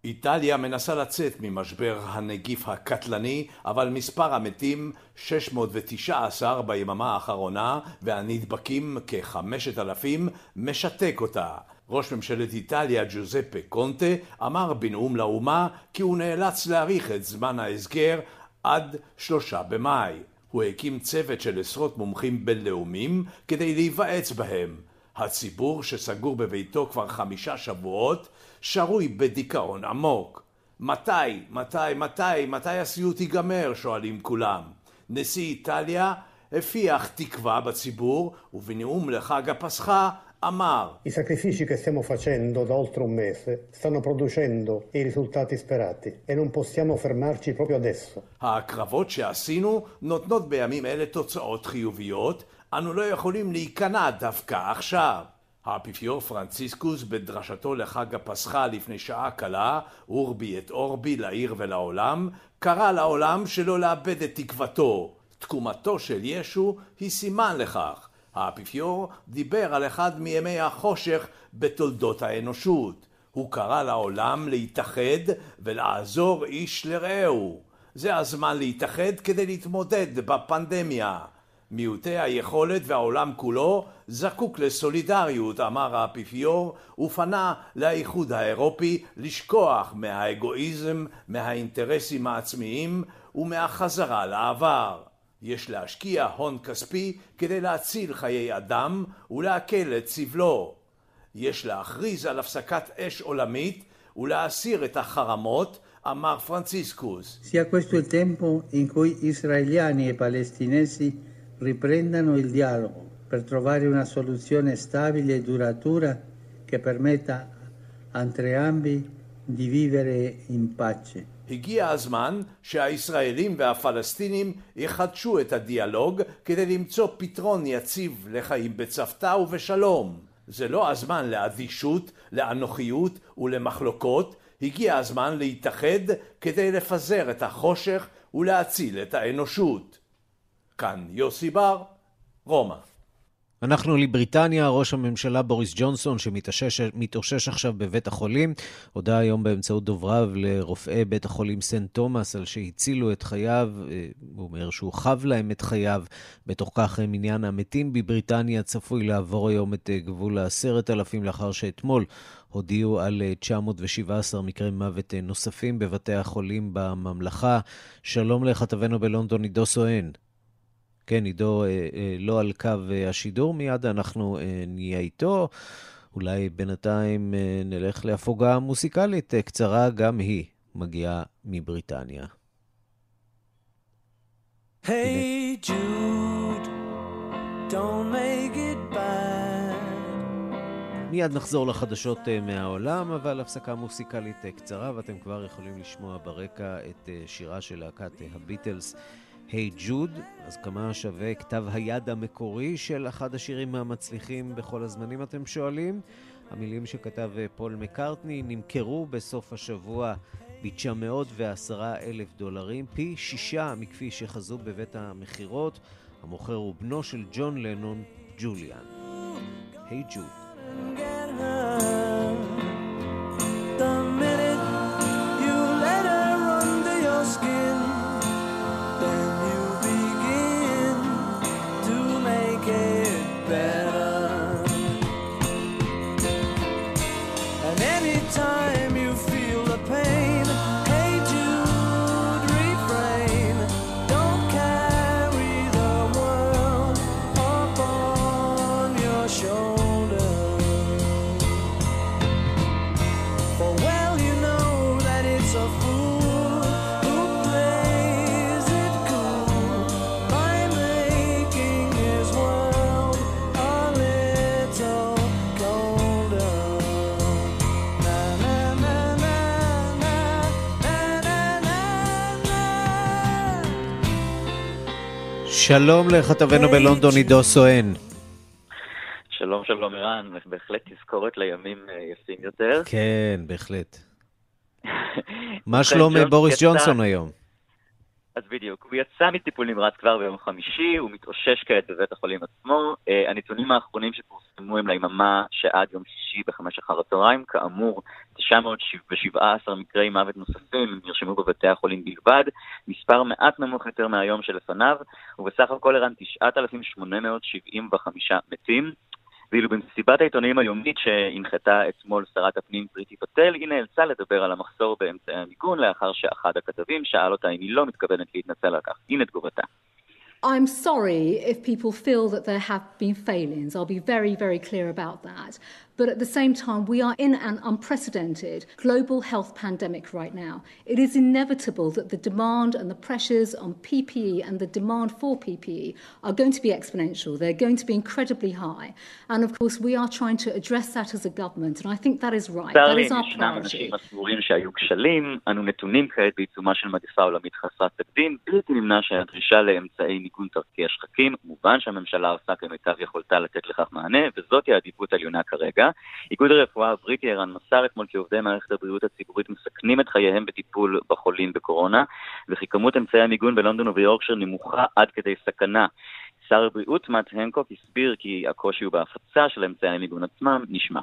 איטליה מנסה לצאת ממשבר הנגיף הקטלני, אבל מספר המתים 619 ביממה האחרונה והנדבקים כ-5,000 משתק אותה. ראש ממשלת איטליה ג'וזפה קונטה אמר בנאום לאומה כי הוא נאלץ להאריך את זמן ההסגר עד שלושה במאי. הוא הקים צוות של עשרות מומחים בינלאומיים כדי להיוועץ בהם. הציבור שסגור בביתו כבר חמישה שבועות שרוי בדיכאון עמוק. מתי, מתי, מתי, מתי הסיוט ייגמר? שואלים כולם. נשיא איטליה הפיח תקווה בציבור ובנאום לחג הפסחה אמר I sacrifici che stiamo facendo da oltre un mese stanno producendo i risultati sperati e non possiamo fermarci proprio adesso. הקרבות שעשינו נותנות בימים אלה תוצאות חיוביות, אנו לא יכולים להיכנע דווקא עכשיו. האפיפיור פרנציסקוס בדרשתו לחג הפסחה לפני שעה קלה, אורבי את אורבי לעיר ולעולם, קרא לעולם שלא לאבד את תקוותו. תקומתו של ישו היא סימן לכך. האפיפיור דיבר על אחד מימי החושך בתולדות האנושות. הוא קרא לעולם להתאחד ולעזור איש לרעהו. זה הזמן להתאחד כדי להתמודד בפנדמיה. מיעוטי היכולת והעולם כולו זקוק לסולידריות, אמר האפיפיור, ופנה לאיחוד האירופי לשכוח מהאגואיזם, מהאינטרסים העצמיים ומהחזרה לעבר. יש להשקיע הון כספי כדי להציל חיי אדם ולהקל את סבלו. יש להכריז על הפסקת אש עולמית ולהסיר את החרמות, אמר פרנציסקוס. Riprendano il dialogo per trovare una soluzione stabile e duratura che permetta a entrambi di vivere in pace. הגיע הזמן שהישראלים והפלסטינים יחדשו את הדיאלוג כדי למצוא פתרון יציב לחיים בצוותא ובשלום. זה לא הזמן לאדישות, לאנוכיות ולמחלוקות, הגיע הזמן להתאחד כדי לפזר את החושך ולהציל את האנושות. כאן יוסי בר, רומא. אנחנו לבריטניה, ראש הממשלה בוריס ג'ונסון, שמתאושש עכשיו בבית החולים, הודה היום באמצעות דובריו לרופאי בית החולים סנט תומאס על שהצילו את חייו, אה, הוא אומר שהוא חב להם את חייו. בתוך כך מניין המתים בבריטניה צפוי לעבור היום את אה, גבול ה-10,000 לאחר שאתמול הודיעו על 917 אה, מקרי מוות נוספים בבתי החולים בממלכה. שלום לכתבנו בלונדון, עידו סואן. כן, עידו אה, אה, לא על קו אה, השידור, מיד אנחנו נהיה איתו. אולי בינתיים נלך להפוגה מוסיקלית קצרה, גם היא מגיעה מבריטניה. Hey Jude, don't make it bad. מיד נחזור לחדשות מהעולם, אבל הפסקה מוסיקלית קצרה, ואתם כבר יכולים לשמוע ברקע את שירה של להקת הביטלס. היי hey ג'וד, אז כמה שווה כתב היד המקורי של אחד השירים המצליחים בכל הזמנים, אתם שואלים? המילים שכתב אה, פול מקארטני נמכרו בסוף השבוע ב-910 אלף דולרים, פי שישה מכפי שחזו בבית המכירות. המוכר הוא בנו של ג'ון לנון, ג'וליאן. היי ג'וד. שלום לכתבנו בלונדון, עידו סואן. שלום, שלום, ערן. בהחלט תזכורת לימים אה, יפים יותר. כן, בהחלט. *laughs* מה שלום בוריס ג'ונסון היום? אז בדיוק, הוא יצא מטיפול נמרץ כבר ביום חמישי, הוא מתאושש כעת בבית החולים עצמו. Uh, הנתונים האחרונים שפורסמו הם ליממה שעד יום שישי בחמש אחר הצהריים, כאמור, 917 מקרי מוות נוספים נרשמו בבתי החולים בלבד, מספר מעט נמוך יותר מהיום שלפניו, ובסך הכל ערן 9,875 מתים. ואילו במסיבת העיתונאים היומית שהנחתה אתמול שרת הפנים פריטי פטל, היא נאלצה לדבר על המחסור באמצעי המיגון לאחר שאחד הכתבים שאל אותה אם היא לא מתכוונת להתנצל על כך. הנה תגובתה. I'm sorry if people feel that there have been failings. I'll be very, very clear about that. But at the same time, we are in an unprecedented global health pandemic right now. It is inevitable that the demand and the pressures on PPE and the demand for PPE are going to be exponential. They're going to be incredibly high. And of course, we are trying to address that as a government. And I think that is right. That is our priority. אנו נתונים כעת בעיצומה של מגפה עולמית חסרת תקדים, בלתי נמנע שהדרישה לאמצעי מיגון תרקיע שחקים, מובן שהממשלה עושה כמיטב יכולתה לתת לכך מענה, וזאת העדיפות העליונה כרגע. איגוד הרפואה הבריטי ערן מסר אתמול כי עובדי מערכת הבריאות הציבורית מסכנים את חייהם בטיפול בחולים בקורונה, וכי כמות אמצעי המיגון בלונדון וביורקשר נמוכה עד כדי סכנה. שר הבריאות מאט הנקוק הסביר כי הקושי הוא בהפצה של אמצעי המיגון עצמם, נשמע.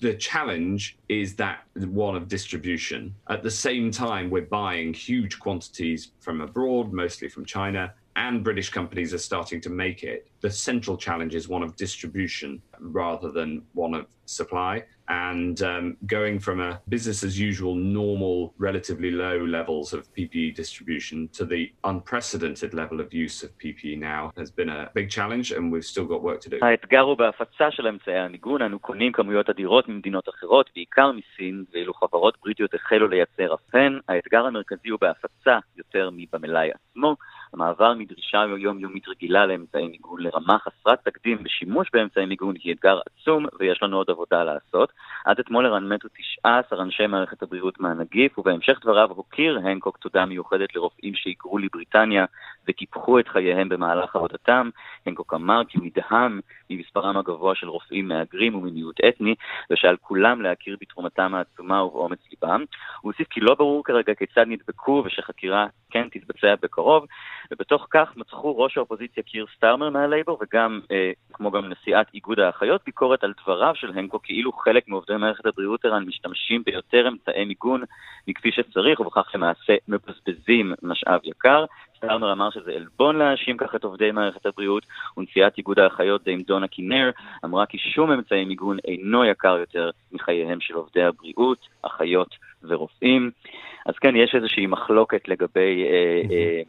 the challenge is that one of distribution. At the same time, we're buying huge quantities from abroad, mostly from China, and British companies are starting to make it. The central challenge is one of distribution rather than one of supply. And um, going from a business as usual, normal, relatively low levels of PPE distribution to the unprecedented level of use of PPE now has been a big challenge, and we've still got work to do. האתגר הוא בהפצה של אמצעי המיגון. אנו קונים כמויות אדירות ממדינות אחרות, בעיקר מסין, ואילו חברות בריטיות החלו לייצר אף הן. האתגר המרכזי הוא בהפצה יותר מבמלאי עצמו. המעבר מדרישה יומיומית רגילה לאמצעי מיגון לרמה חסרת תקדים בשימוש באמצעי מיגון היא אתגר עצום ויש לנו עוד עבודה לעשות. עד אתמול ערן מתו 19 אנשי מערכת הבריאות מהנגיף, ובהמשך דבריו הוקיר הנקוק תודה מיוחדת לרופאים שהיגרו לבריטניה וקיפחו את חייהם במהלך עבודתם. הנקוק אמר כי הוא נדהם ממספרם הגבוה של רופאים מהגרים וממיעוט אתני, ושעל כולם להכיר בתרומתם העצומה ובאומץ ליבם. הוא הוסיף כי לא ברור כרגע כיצד נדבקו ושחקירה כן תתבצע בקרוב, ובתוך כך מצחו ראש האופוזיציה קיר סטארמר מהלייבור וגם, אה, כמו גם נשיאת איגוד האחיות, ביקורת על דבריו של הנקו כאילו חלק מעובדי מערכת הבריאות ערן משתמשים ביותר אמצעי מיגון מכפי שצריך, ובכך למעשה מבזבזים משאב יקר. סטארמר אמר שזה עלבון להאשים כך את עובדי מערכת הבריאות, ונשיאת איגוד האחיות דיים דונה קינר אמרה כי שום אמצעי מיגון אינו יקר יותר מחייהם של עובדי הבריאות, אחיות ורופאים. אז כן, יש איזושהי מחלוקת לגבי אה, אה,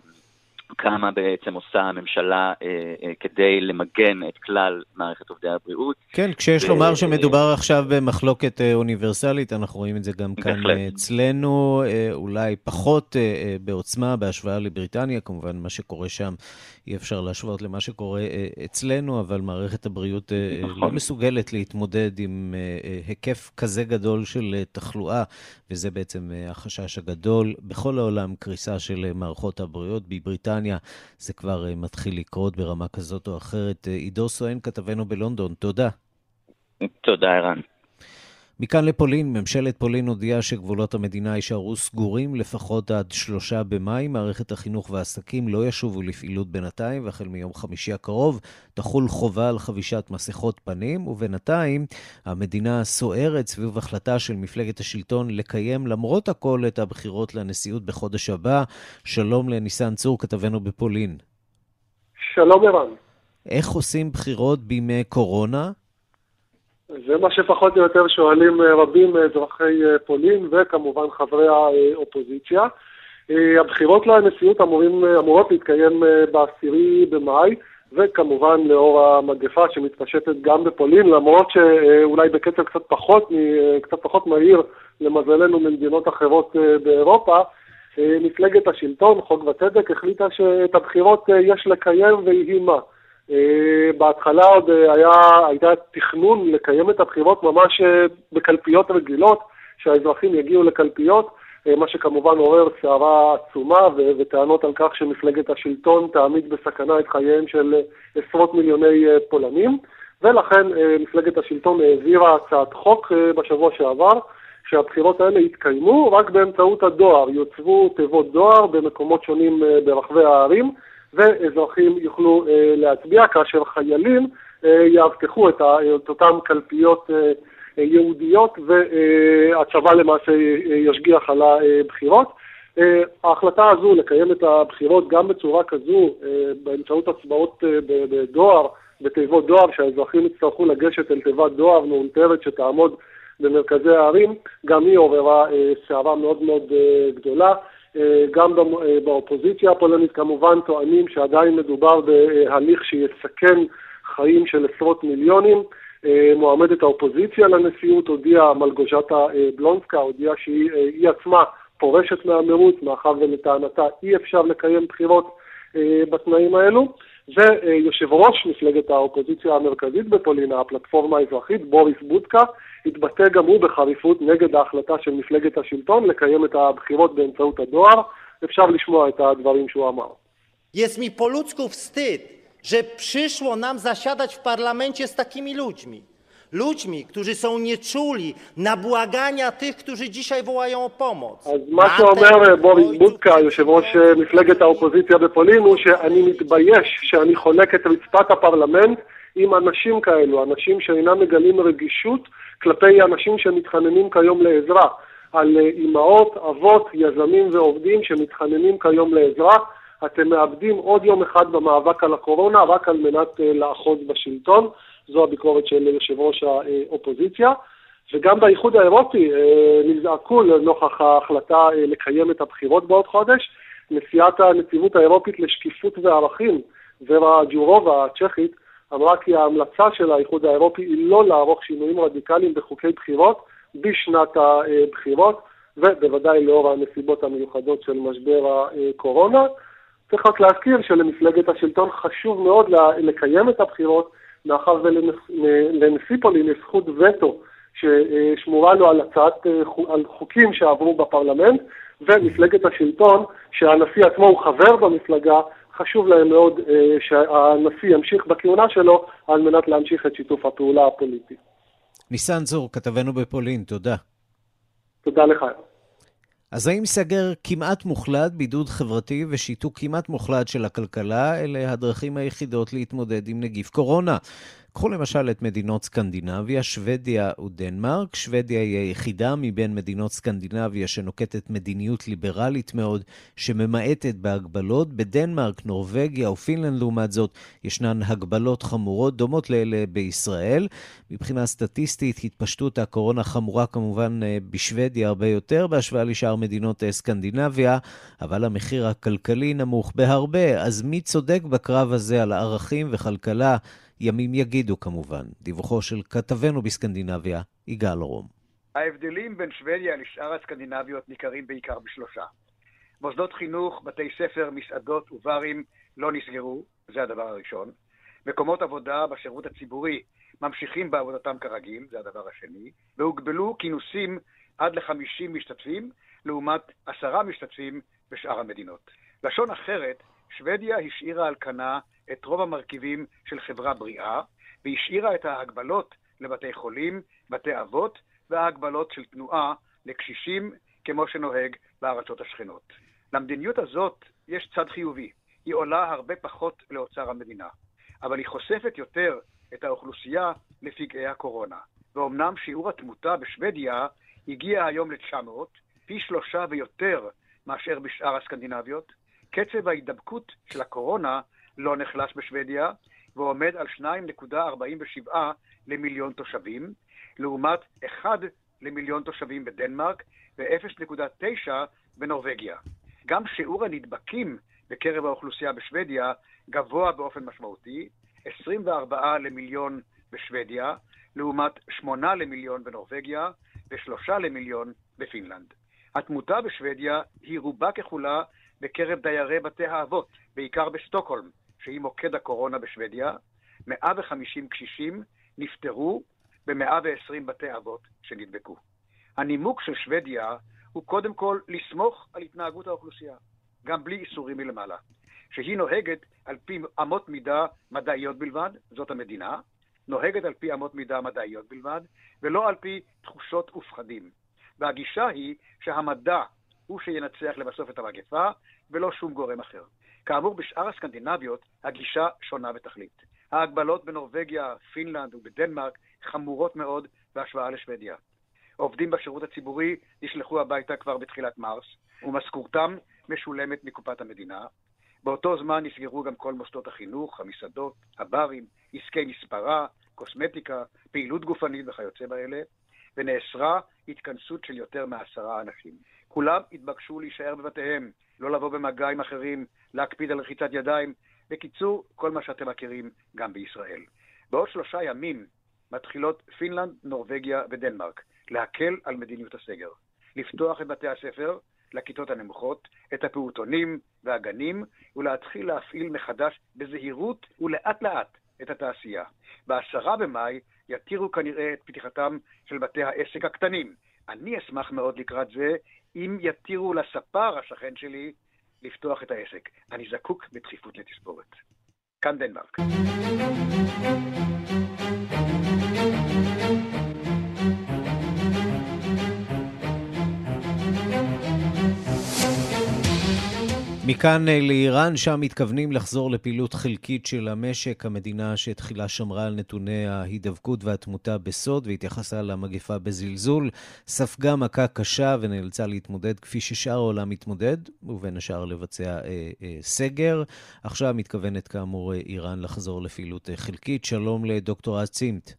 כמה בעצם עושה הממשלה אה, אה, כדי למגן את כלל מערכת עובדי הבריאות. כן, כשיש ו... לומר שמדובר עכשיו במחלוקת אה, אוניברסלית, אנחנו רואים את זה גם כאן בהחלט. אצלנו, אה, אולי פחות אה, אה, בעוצמה בהשוואה לבריטניה, כמובן מה שקורה שם אי אפשר להשוות למה שקורה אה, אצלנו, אבל מערכת הבריאות אה, נכון. לא מסוגלת להתמודד עם אה, היקף כזה גדול של תחלואה, וזה בעצם החשש הגדול. בכל העולם קריסה של מערכות הבריאות. בבריטניה זה כבר מתחיל לקרות ברמה כזאת או אחרת. עידו סואן, כתבנו בלונדון, תודה. תודה, ערן. מכאן לפולין, ממשלת פולין הודיעה שגבולות המדינה יישארו סגורים לפחות עד שלושה במאי. מערכת החינוך והעסקים לא ישובו לפעילות בינתיים, והחל מיום חמישי הקרוב תחול חובה על חבישת מסכות פנים, ובינתיים המדינה סוערת סביב החלטה של מפלגת השלטון לקיים למרות הכל את הבחירות לנשיאות בחודש הבא. שלום לניסן צור, כתבנו בפולין. שלום ערן. איך עושים בחירות בימי קורונה? זה מה שפחות או יותר שואלים אה, רבים מאזרחי אה, פולין וכמובן חברי האופוזיציה. אה, הבחירות לנשיאות אמורים, אמורות להתקיים בעשירי במאי, וכמובן לאור המגפה שמתפשטת גם בפולין, למרות שאולי בקצב קצת פחות, קצת פחות מהיר למזלנו ממדינות אחרות באירופה, מפלגת השלטון, חוק וצדק, החליטה שאת הבחירות יש לקיים ויהי מה. אה, בהתחלה עוד אה, היה, הייתה תכנון לקיים את הבחירות ממש אה, בקלפיות רגילות, שהאזרחים יגיעו לקלפיות, מה שכמובן עורר סערה עצומה וטענות על כך שמפלגת השלטון תעמיד בסכנה את חייהם של עשרות מיליוני פולנים, ולכן מפלגת השלטון העבירה הצעת חוק בשבוע שעבר, שהבחירות האלה יתקיימו רק באמצעות הדואר, יוצבו תיבות דואר במקומות שונים ברחבי הערים. ואזרחים יוכלו אה, להצביע, כאשר חיילים אה, יאבטחו את, את אותן קלפיות אה, יהודיות והצבא למעשה ישגיח על הבחירות. ההחלטה הזו לקיים את הבחירות גם בצורה כזו, באמצעות הצבעות בדואר, בתיבות דואר, שהאזרחים יצטרכו לגשת אל תיבת דואר מאולתרת שתעמוד במרכזי הערים, גם היא עוררה סערה מאוד מאוד גדולה. אה, גם אה, באופוזיציה הפולנית כמובן טוענים שעדיין מדובר בהליך שיסכן חיים של עשרות מיליונים. אה, מועמדת האופוזיציה לנשיאות הודיעה, מלגוז'טה בלונסקה, הודיעה שהיא עצמה פורשת מהמירוץ, מאחר ולטענתה אי אפשר לקיים בחירות בתנאים האלו. ויושב ראש מפלגת האופוזיציה המרכזית בפולין, הפלטפורמה האזרחית, בוריס בודקה, התבטא גם הוא בחריפות נגד ההחלטה של מפלגת השלטון לקיים את הבחירות באמצעות הדואר. אפשר לשמוע את הדברים שהוא אמר. Jest mi po ludzku wstyd, że przyszło nam zasiadać w parlamencie z takimi ludźmi. ludźmi, którzy są nieczuli na błagania tych, którzy dzisiaj wołają o pomoc. אז מה שאומר בוריס בודקה, יושב ראש מפלגת האופוזיציה בפולין, הוא שאני מתבייש שאני חולק את רצפת הפרלמנט עם אנשים כאלו, אנשים שאינם מגלים רגישות כלפי אנשים שמתחננים כיום לעזרה, על אימהות, אבות, יזמים ועובדים שמתחננים כיום לעזרה. אתם מאבדים עוד יום אחד במאבק על הקורונה רק על מנת לאחוז בשלטון. זו הביקורת של יושב ראש האופוזיציה. וגם באיחוד האירופי אה, נזעקו לנוכח ההחלטה אה, לקיים את הבחירות בעוד חודש. נשיאת הנציבות האירופית לשקיפות וערכים, ורה ג'ורובה הצ'כית, אמרה כי ההמלצה של האיחוד האירופי היא לא לערוך שינויים רדיקליים בחוקי בחירות בשנת הבחירות, ובוודאי לאור הנסיבות המיוחדות של משבר הקורונה. צריך רק להזכיר שלמפלגת השלטון חשוב מאוד לקיים את הבחירות, מאחר ולנשיא פולין יש זכות וטו ששמורה לו על הצעת, על חוקים שעברו בפרלמנט, ומפלגת השלטון, שהנשיא עצמו הוא חבר במפלגה, חשוב להם מאוד אה, שהנשיא ימשיך בכהונה שלו על מנת להמשיך את שיתוף הפעולה הפוליטי. ניסן צור, כתבנו בפולין, תודה. תודה לך. אז האם סגר כמעט מוחלט, בידוד חברתי ושיתוק כמעט מוחלט של הכלכלה, אלה הדרכים היחידות להתמודד עם נגיף קורונה? קחו למשל את מדינות סקנדינביה, שוודיה ודנמרק. שוודיה היא היחידה מבין מדינות סקנדינביה שנוקטת מדיניות ליברלית מאוד, שממעטת בהגבלות. בדנמרק, נורבגיה ופינלנד, לעומת זאת, ישנן הגבלות חמורות דומות לאלה בישראל. מבחינה סטטיסטית, התפשטות הקורונה חמורה כמובן אה, בשוודיה הרבה יותר בהשוואה לשאר מדינות אה, סקנדינביה, אבל המחיר הכלכלי נמוך בהרבה. אז מי צודק בקרב הזה על ערכים וכלכלה? ימים יגידו כמובן. דיווחו של כתבנו בסקנדינביה, יגאל רום. ההבדלים בין שוודיה לשאר הסקנדינביות ניכרים בעיקר בשלושה. מוסדות חינוך, בתי ספר, מסעדות וברים לא נסגרו, זה הדבר הראשון. מקומות עבודה בשירות הציבורי ממשיכים בעבודתם כרגיל, זה הדבר השני, והוגבלו כינוסים עד ל-50 משתתפים, לעומת עשרה משתתפים בשאר המדינות. לשון אחרת, שוודיה השאירה על כנה את רוב המרכיבים של חברה בריאה, והשאירה את ההגבלות לבתי חולים, בתי אבות, וההגבלות של תנועה לקשישים, כמו שנוהג בארצות השכנות. למדיניות הזאת יש צד חיובי. היא עולה הרבה פחות לאוצר המדינה, אבל היא חושפת יותר את האוכלוסייה לפגעי הקורונה. ואומנם שיעור התמותה בשוודיה הגיע היום ל-900, פי שלושה ויותר מאשר בשאר הסקנדינביות, קצב ההידבקות של הקורונה לא נחלש בשוודיה, ועומד על 2.47 למיליון תושבים, לעומת 1 למיליון תושבים בדנמרק ו-0.9 בנורבגיה. גם שיעור הנדבקים בקרב האוכלוסייה בשוודיה גבוה באופן משמעותי, 24 למיליון בשוודיה, לעומת 8 למיליון בנורבגיה ו-3 למיליון בפינלנד. התמותה בשוודיה היא רובה ככולה בקרב דיירי בתי האבות, בעיקר בסטוקהולם, שהיא מוקד הקורונה בשוודיה, 150 קשישים נפטרו ב-120 בתי אבות שנדבקו. הנימוק של שוודיה הוא קודם כל לסמוך על התנהגות האוכלוסייה, גם בלי איסורים מלמעלה, שהיא נוהגת על פי אמות מידה מדעיות בלבד, זאת המדינה, נוהגת על פי אמות מידה מדעיות בלבד, ולא על פי תחושות ופחדים. והגישה היא שהמדע הוא שינצח לבסוף את המגפה, ולא שום גורם אחר. כאמור, בשאר הסקנדינביות הגישה שונה בתכלית. ההגבלות בנורבגיה, פינלנד ובדנמרק חמורות מאוד בהשוואה לשוודיה. עובדים בשירות הציבורי נשלחו הביתה כבר בתחילת מרס, ומשכורתם משולמת מקופת המדינה. באותו זמן נסגרו גם כל מוסדות החינוך, המסעדות, הברים, עסקי מספרה, קוסמטיקה, פעילות גופנית וכיוצא באלה, ונאסרה התכנסות של יותר מעשרה אנשים. כולם התבקשו להישאר בבתיהם, לא לבוא במגע עם אחרים, להקפיד על רחיצת ידיים. בקיצור, כל מה שאתם מכירים גם בישראל. בעוד שלושה ימים מתחילות פינלנד, נורבגיה ודנמרק להקל על מדיניות הסגר. לפתוח את בתי הספר לכיתות הנמוכות, את הפעוטונים והגנים, ולהתחיל להפעיל מחדש בזהירות ולאט לאט את התעשייה. בעשרה במאי יתירו כנראה את פתיחתם של בתי העסק הקטנים. אני אשמח מאוד לקראת זה אם יתירו לספר השכן שלי לפתוח את העסק. אני זקוק בדחיפות לתספורת. כאן דנמרק. מכאן אה, לאיראן, שם מתכוונים לחזור לפעילות חלקית של המשק. המדינה שתחילה שמרה על נתוני ההידבקות והתמותה בסוד והתייחסה למגפה בזלזול, ספגה מכה קשה ונאלצה להתמודד כפי ששאר העולם מתמודד, ובין השאר לבצע אה, אה, סגר. עכשיו מתכוונת כאמור אה, איראן לחזור לפעילות אה, חלקית. שלום לדוקטור עד צימת.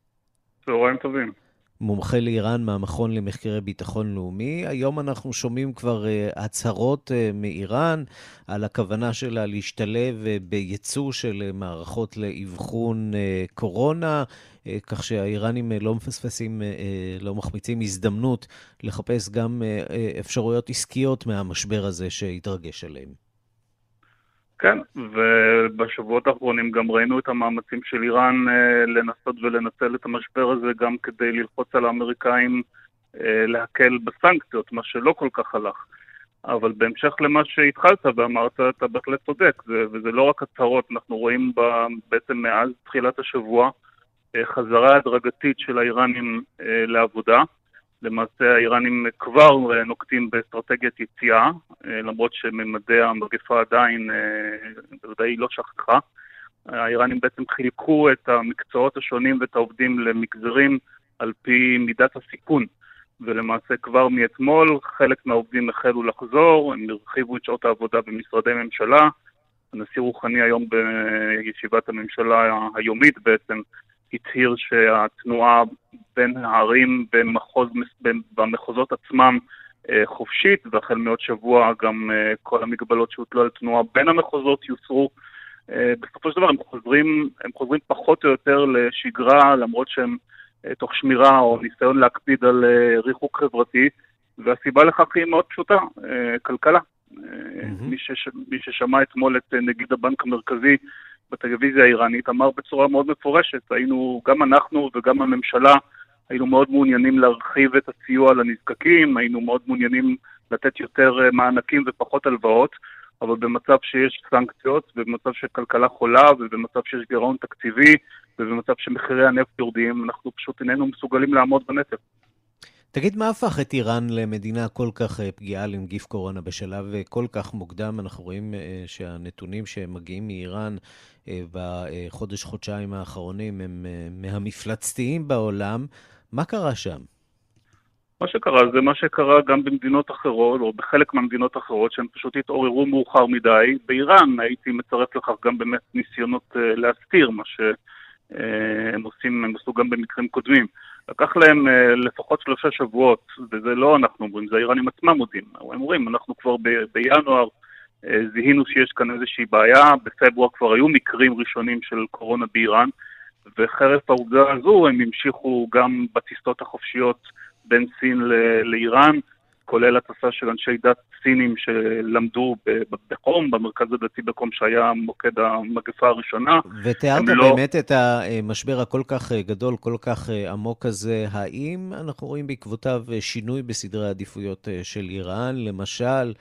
צהריים טובים. מומחה לאיראן מהמכון למחקרי ביטחון לאומי. היום אנחנו שומעים כבר uh, הצהרות uh, מאיראן על הכוונה שלה להשתלב uh, בייצוא של מערכות לאבחון קורונה, כך שהאיראנים לא מפספסים, לא מחמיצים הזדמנות לחפש גם אפשרויות עסקיות מהמשבר הזה שהתרגש עליהם. כן, ובשבועות האחרונים גם ראינו את המאמצים של איראן אה, לנסות ולנצל את המשבר הזה גם כדי ללחוץ על האמריקאים אה, להקל בסנקציות, מה שלא כל כך הלך. אבל בהמשך למה שהתחלת ואמרת, אתה בהחלט צודק, זה, וזה לא רק הצהרות, אנחנו רואים ב, בעצם מאז תחילת השבוע אה, חזרה הדרגתית של האיראנים אה, לעבודה. למעשה האיראנים כבר אה, נוקטים באסטרטגיית יציאה, למרות שממדי המגפה עדיין, בוודאי לא שכחה. האיראנים בעצם חילקו את המקצועות השונים ואת העובדים למגזרים על פי מידת הסיכון. ולמעשה כבר מאתמול חלק מהעובדים החלו לחזור, הם הרחיבו את שעות העבודה במשרדי ממשלה. הנשיא רוחני היום בישיבת הממשלה היומית בעצם הצהיר שהתנועה בין הערים במחוז, במחוזות עצמם אה, חופשית, והחל מעוד שבוע גם אה, כל המגבלות שהוטלו על תנועה בין המחוזות יוסרו. אה, בסופו של דבר הם חוזרים, הם חוזרים פחות או יותר לשגרה, למרות שהם תוך שמירה או ניסיון להקפיד על ריחוק חברתי, והסיבה לכך היא מאוד פשוטה, כלכלה. Mm-hmm. מי, שש, מי ששמע אתמול את נגיד הבנק המרכזי בטלוויזיה האיראנית אמר בצורה מאוד מפורשת, היינו, גם אנחנו וגם הממשלה, היינו מאוד מעוניינים להרחיב את הסיוע לנזקקים, היינו מאוד מעוניינים לתת יותר אה, מענקים ופחות הלוואות, אבל במצב שיש סנקציות, ובמצב שכלכלה חולה, ובמצב שיש גירעון תקציבי, ובמצב שמחירי הנפט יורדים, אנחנו פשוט איננו מסוגלים לעמוד בנטל. תגיד, מה הפך את איראן למדינה כל כך אה, פגיעה לנגיף קורונה בשלב אה, כל כך מוקדם? אנחנו רואים שהנתונים שמגיעים מאיראן בחודש-חודשיים האחרונים הם מהמפלצתיים בעולם. מה קרה שם? מה שקרה זה מה שקרה גם במדינות אחרות, או בחלק מהמדינות האחרות, שהם פשוט התעוררו מאוחר מדי. באיראן הייתי מצרף לכך גם באמת ניסיונות אה, להסתיר מה שהם עושים, הם עשו גם במקרים קודמים. לקח להם לפחות שלושה שבועות, וזה לא אנחנו אומרים, זה האיראנים עצמם מודים. הם אומרים, אנחנו כבר ב- בינואר אה, זיהינו שיש כאן איזושהי בעיה, בפברואר כבר היו מקרים ראשונים של קורונה באיראן, וחרף העובדה הזו הם המשיכו גם בטיסות החופשיות בין סין לאיראן, כולל הטסה של אנשי דת סינים שלמדו בחום, במרכז הדתי בחום שהיה מוקד המגפה הראשונה. ותיארת לא... באמת את המשבר הכל כך גדול, כל כך עמוק הזה. האם אנחנו רואים בעקבותיו שינוי בסדרי העדיפויות של איראן? למשל,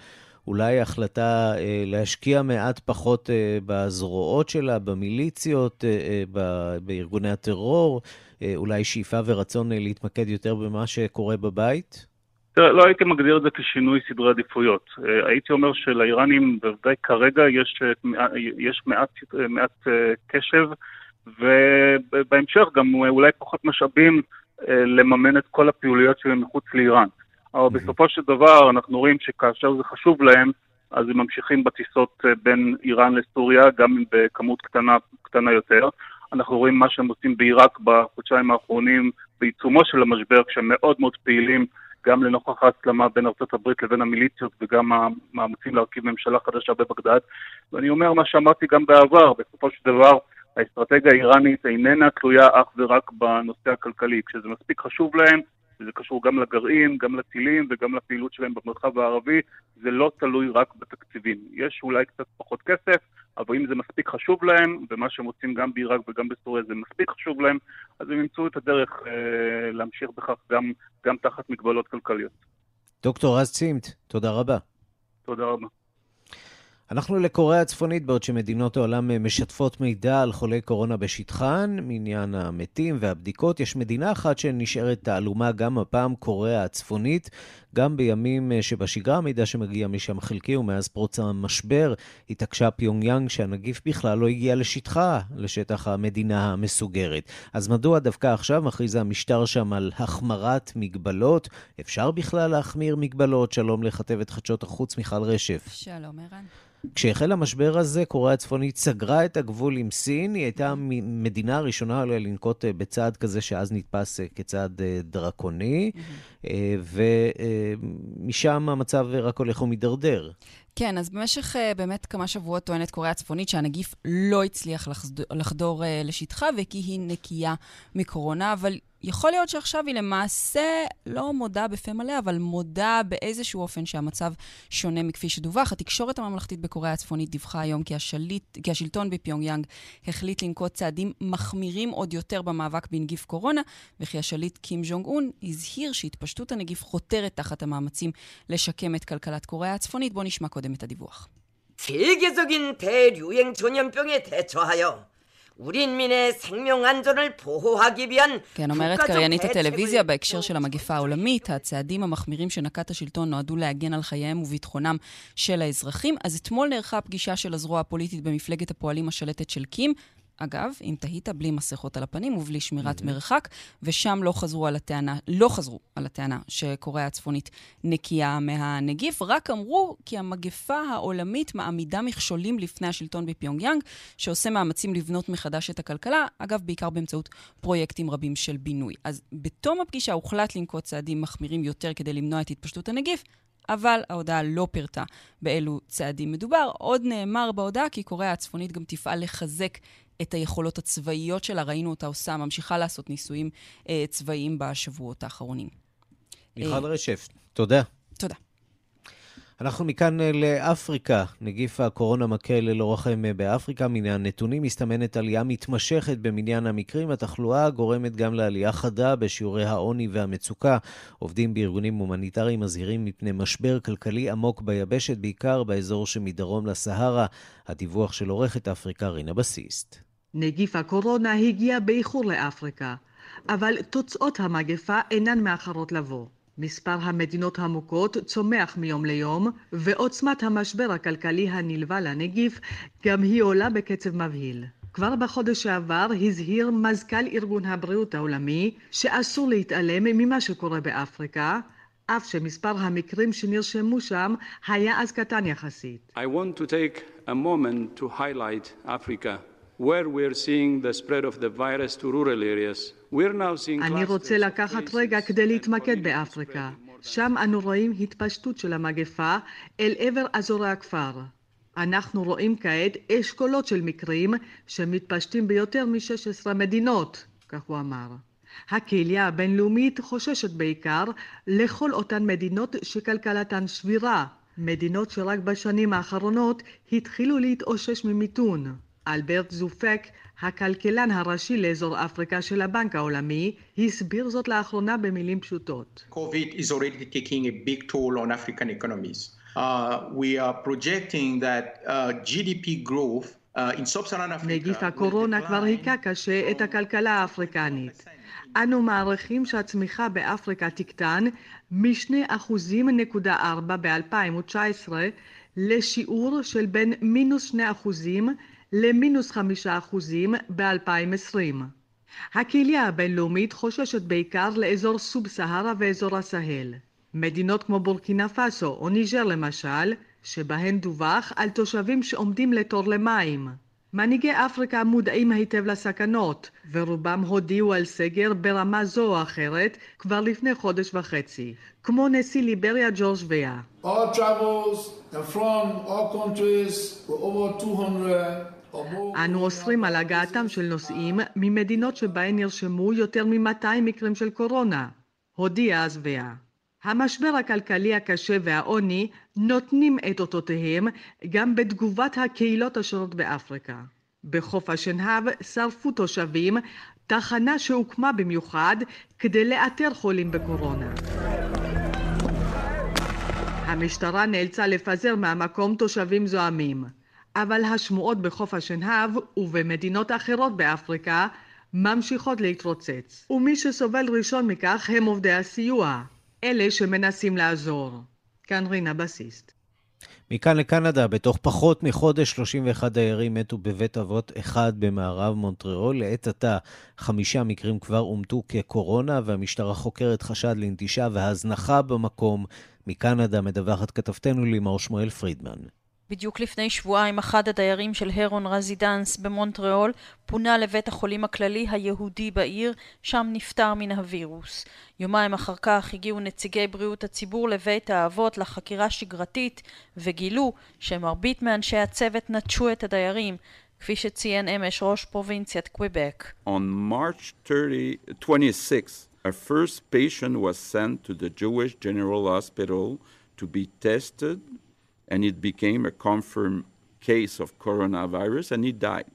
אולי החלטה אה, להשקיע מעט פחות אה, בזרועות שלה, במיליציות, אה, בארגוני הטרור, אולי שאיפה ורצון להתמקד יותר במה שקורה בבית? תראה, לא הייתי מגדיר את זה כשינוי סדרי עדיפויות. הייתי אומר שלאיראנים, בוודאי כרגע, יש, יש מעט, מעט קשב, ובהמשך גם אולי פחות משאבים לממן את כל הפעילויות שלהם מחוץ לאיראן. אבל בסופו של דבר אנחנו רואים שכאשר זה חשוב להם, אז הם ממשיכים בטיסות אה, בין איראן לסוריה, גם אם בכמות קטנה, קטנה יותר. אנחנו רואים מה שהם עושים בעיראק בחודשיים האחרונים, בעיצומו של המשבר, כשהם מאוד מאוד פעילים, גם לנוכח ההסלמה בין הברית לבין המיליציות וגם המאמצים להרכיב ממשלה חדשה בבגדד. ואני אומר מה שאמרתי גם בעבר, בסופו של דבר האסטרטגיה האיראנית איננה תלויה אך ורק בנושא הכלכלי. כשזה מספיק חשוב להם, וזה קשור גם לגרעין, גם לטילים וגם לפעילות שלהם במרחב הערבי, זה לא תלוי רק בתקציבים. יש אולי קצת פחות כסף, אבל אם זה מספיק חשוב להם, ומה שהם עושים גם בעיראק וגם בסוריה זה מספיק חשוב להם, אז הם ימצאו את הדרך אה, להמשיך בכך גם, גם תחת מגבלות כלכליות. דוקטור רז צימת, תודה רבה. תודה רבה. אנחנו לקוריאה הצפונית, בעוד שמדינות העולם משתפות מידע על חולי קורונה בשטחן, מעניין המתים והבדיקות, יש מדינה אחת שנשארת תעלומה גם הפעם, קוריאה הצפונית. גם בימים שבשגרה המידע שמגיע משם חלקי, ומאז פרוץ המשבר התעקשה פיונגיאנג שהנגיף בכלל לא הגיע לשטחה, לשטח המדינה המסוגרת. אז מדוע דווקא עכשיו מכריז המשטר שם על החמרת מגבלות? אפשר בכלל להחמיר מגבלות? שלום לכתבת חדשות החוץ מיכל רשף. שלום, ערן. כשהחל המשבר הזה, קוריאה הצפונית סגרה את הגבול עם סין. היא הייתה המדינה הראשונה לנקוט אה, בצעד כזה שאז נתפס אה, כצעד אה, דרקוני, mm-hmm. ומשם המצב רק הולך ומידרדר. כן, אז במשך באמת כמה שבועות טוענת קוריאה הצפונית שהנגיף לא הצליח לחדור, לחדור לשטחה וכי היא נקייה מקורונה, אבל יכול להיות שעכשיו היא למעשה לא מודה בפה מלא, אבל מודה באיזשהו אופן שהמצב שונה מכפי שדווח. התקשורת הממלכתית בקוריאה הצפונית דיווחה היום כי, השליט, כי השלטון בפיונג יאנג החליט לנקוט צעדים מחמירים עוד יותר במאבק בנגיף קורונה, וכי השליט קים ז'ונג און הזהיר שהתפשטות הנגיף חותרת תחת המאמצים לשקם את כלכלת קוריאה הצפונית. בואו נשמע קודם את הדיווח. 세계적인 대유행 전염병에 대처하여 כן, אומרת קריינית הטלוויזיה בהקשר של המגפה העולמית, הצעדים המחמירים שנקט השלטון נועדו להגן על חייהם וביטחונם של האזרחים. אז אתמול נערכה פגישה של הזרוע הפוליטית במפלגת הפועלים השלטת של קים, אגב, אם תהית, בלי מסכות על הפנים ובלי שמירת mm-hmm. מרחק, ושם לא חזרו על הטענה, לא חזרו על הטענה שקוריאה הצפונית נקייה מהנגיף, רק אמרו כי המגפה העולמית מעמידה מכשולים לפני השלטון בפיונג יאנג, שעושה מאמצים לבנות מחדש את הכלכלה, אגב, בעיקר באמצעות פרויקטים רבים של בינוי. אז בתום הפגישה הוחלט לנקוט צעדים מחמירים יותר כדי למנוע את התפשטות הנגיף, אבל ההודעה לא פירטה באילו צעדים מדובר. עוד נאמר בהודעה כי קוריאה הצפונית גם תפעל לחזק את היכולות הצבאיות שלה, ראינו אותה עושה, ממשיכה לעשות ניסויים אה, צבאיים בשבועות האחרונים. מיכל אה, רשף, תודה. תודה. אנחנו מכאן אה, לאפריקה. נגיף הקורונה מכה ללא רחם אה, באפריקה. מן הנתונים מסתמנת עלייה מתמשכת במניין המקרים. התחלואה גורמת גם לעלייה חדה בשיעורי העוני והמצוקה. עובדים בארגונים הומניטריים מזהירים מפני משבר כלכלי עמוק ביבשת, בעיקר באזור שמדרום לסהרה. הדיווח של עורכת אפריקה רינה בסיסט. נגיף הקורונה הגיע באיחור לאפריקה, אבל תוצאות המגפה אינן מאחרות לבוא. מספר המדינות המוכות צומח מיום ליום, ועוצמת המשבר הכלכלי הנלווה לנגיף גם היא עולה בקצב מבהיל. כבר בחודש שעבר הזהיר מזכ"ל ארגון הבריאות העולמי שאסור להתעלם ממה שקורה באפריקה, אף שמספר המקרים שנרשמו שם היה אז קטן יחסית. I want to take a moment to highlight Africa where we're seeing the spread of the virus to rural areas. We're now seeing אני רוצה לקחת רגע כדי להתמקד באפריקה. שם אנו רואים התפשטות של המגפה אל עבר אזורי הכפר. אנחנו רואים כעת אשכולות של מקרים שמתפשטים ביותר מ-16 מדינות, כך הוא אמר. הקהילה הבינלאומית חוששת בעיקר לכל אותן מדינות שכלכלתן שבירה, מדינות שרק בשנים האחרונות התחילו להתאושש ממיתון. אלברט זופק, הכלכלן הראשי לאזור אפריקה של הבנק העולמי, הסביר זאת לאחרונה במילים פשוטות. COVID is already taking a big toll on African economies. Uh, we are projecting that uh, GDP growth uh, נגיף הקורונה כבר היכה קשה את הכלכלה האפריקנית. אנו מעריכים שהצמיחה באפריקה תקטן מ-2.4% ב-2019 לשיעור של בין מינוס 2% למינוס חמישה אחוזים ב-2020. הקהילה הבינלאומית חוששת בעיקר לאזור סוב-סהרה ואזור הסהל. מדינות כמו בורקינה פאסו או ניג'ר למשל, שבהן דווח על תושבים שעומדים לתור למים. מנהיגי אפריקה מודעים היטב לסכנות, ורובם הודיעו על סגר ברמה זו או אחרת כבר לפני חודש וחצי, כמו נשיא ליבריה ג'ורג' ויה. All travels from all countries were over 200 אנו אוסרים על הגעתם של נוסעים ממדינות שבהן נרשמו יותר מ-200 מקרים של קורונה, הודיע השבע. המשבר הכלכלי הקשה והעוני נותנים את אותותיהם גם בתגובת הקהילות השונות באפריקה. בחוף השנהב שרפו תושבים תחנה שהוקמה במיוחד כדי לאתר חולים בקורונה. המשטרה נאלצה לפזר מהמקום תושבים זועמים. אבל השמועות בחוף השנהב ובמדינות אחרות באפריקה ממשיכות להתרוצץ. ומי שסובל ראשון מכך הם עובדי הסיוע, אלה שמנסים לעזור. כאן רינה בסיסט. מכאן לקנדה, בתוך פחות מחודש 31 דיירים מתו בבית אבות אחד במערב מונטריאול. לעת עתה חמישה מקרים כבר אומתו כקורונה, והמשטרה חוקרת חשד לנטישה והזנחה במקום. מקנדה מדווחת כתבתנו לימור שמואל פרידמן. בדיוק לפני שבועיים אחד הדיירים של הרון רזידנס במונטריאול פונה לבית החולים הכללי היהודי בעיר, שם נפטר מן הווירוס. יומיים אחר כך הגיעו נציגי בריאות הציבור לבית האבות לחקירה שגרתית וגילו שמרבית מאנשי הצוות נטשו את הדיירים כפי שציין אמש ראש פרובינציית קוויבק. On March 30, 26, a first patient was sent to the Jewish General Hospital to be tested and it became a confirmed case of coronavirus and he died.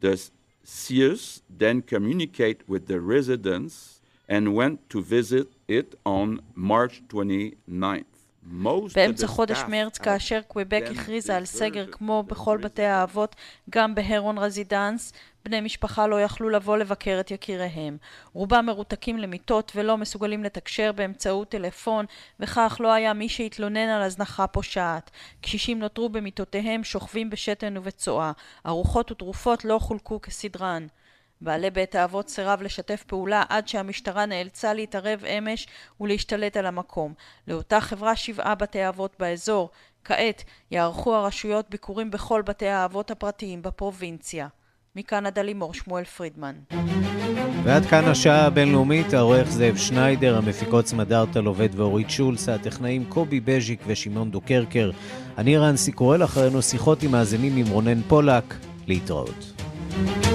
The CIUS then communicate with the residents and went to visit it on March 29th. באמצע חודש מרץ, כאשר קוויבק הכריזה על סגר כמו בכל בתי האבות, גם בהרון רזידנס, בני משפחה לא יכלו לבוא לבקר את יקיריהם. רובם מרותקים למיטות ולא מסוגלים לתקשר באמצעות טלפון, וכך לא היה מי שהתלונן על הזנחה פושעת. קשישים נותרו במיטותיהם, שוכבים בשתן ובצואה. ארוחות ותרופות לא חולקו כסדרן. בעלי בית האבות סירב לשתף פעולה עד שהמשטרה נאלצה להתערב אמש ולהשתלט על המקום. לאותה חברה שבעה בתי אבות באזור. כעת יערכו הרשויות ביקורים בכל בתי האבות הפרטיים בפרובינציה. מקנדה לימור שמואל פרידמן. ועד כאן השעה הבינלאומית, העורך זאב שניידר, המפיקות סמדארטה לובד ואורית שולס, הטכנאים קובי בז'יק ושמעון דוקרקר. אני רנסי קורל אחרינו שיחות עם מאזינים עם רונן פולק. להתראות. thank you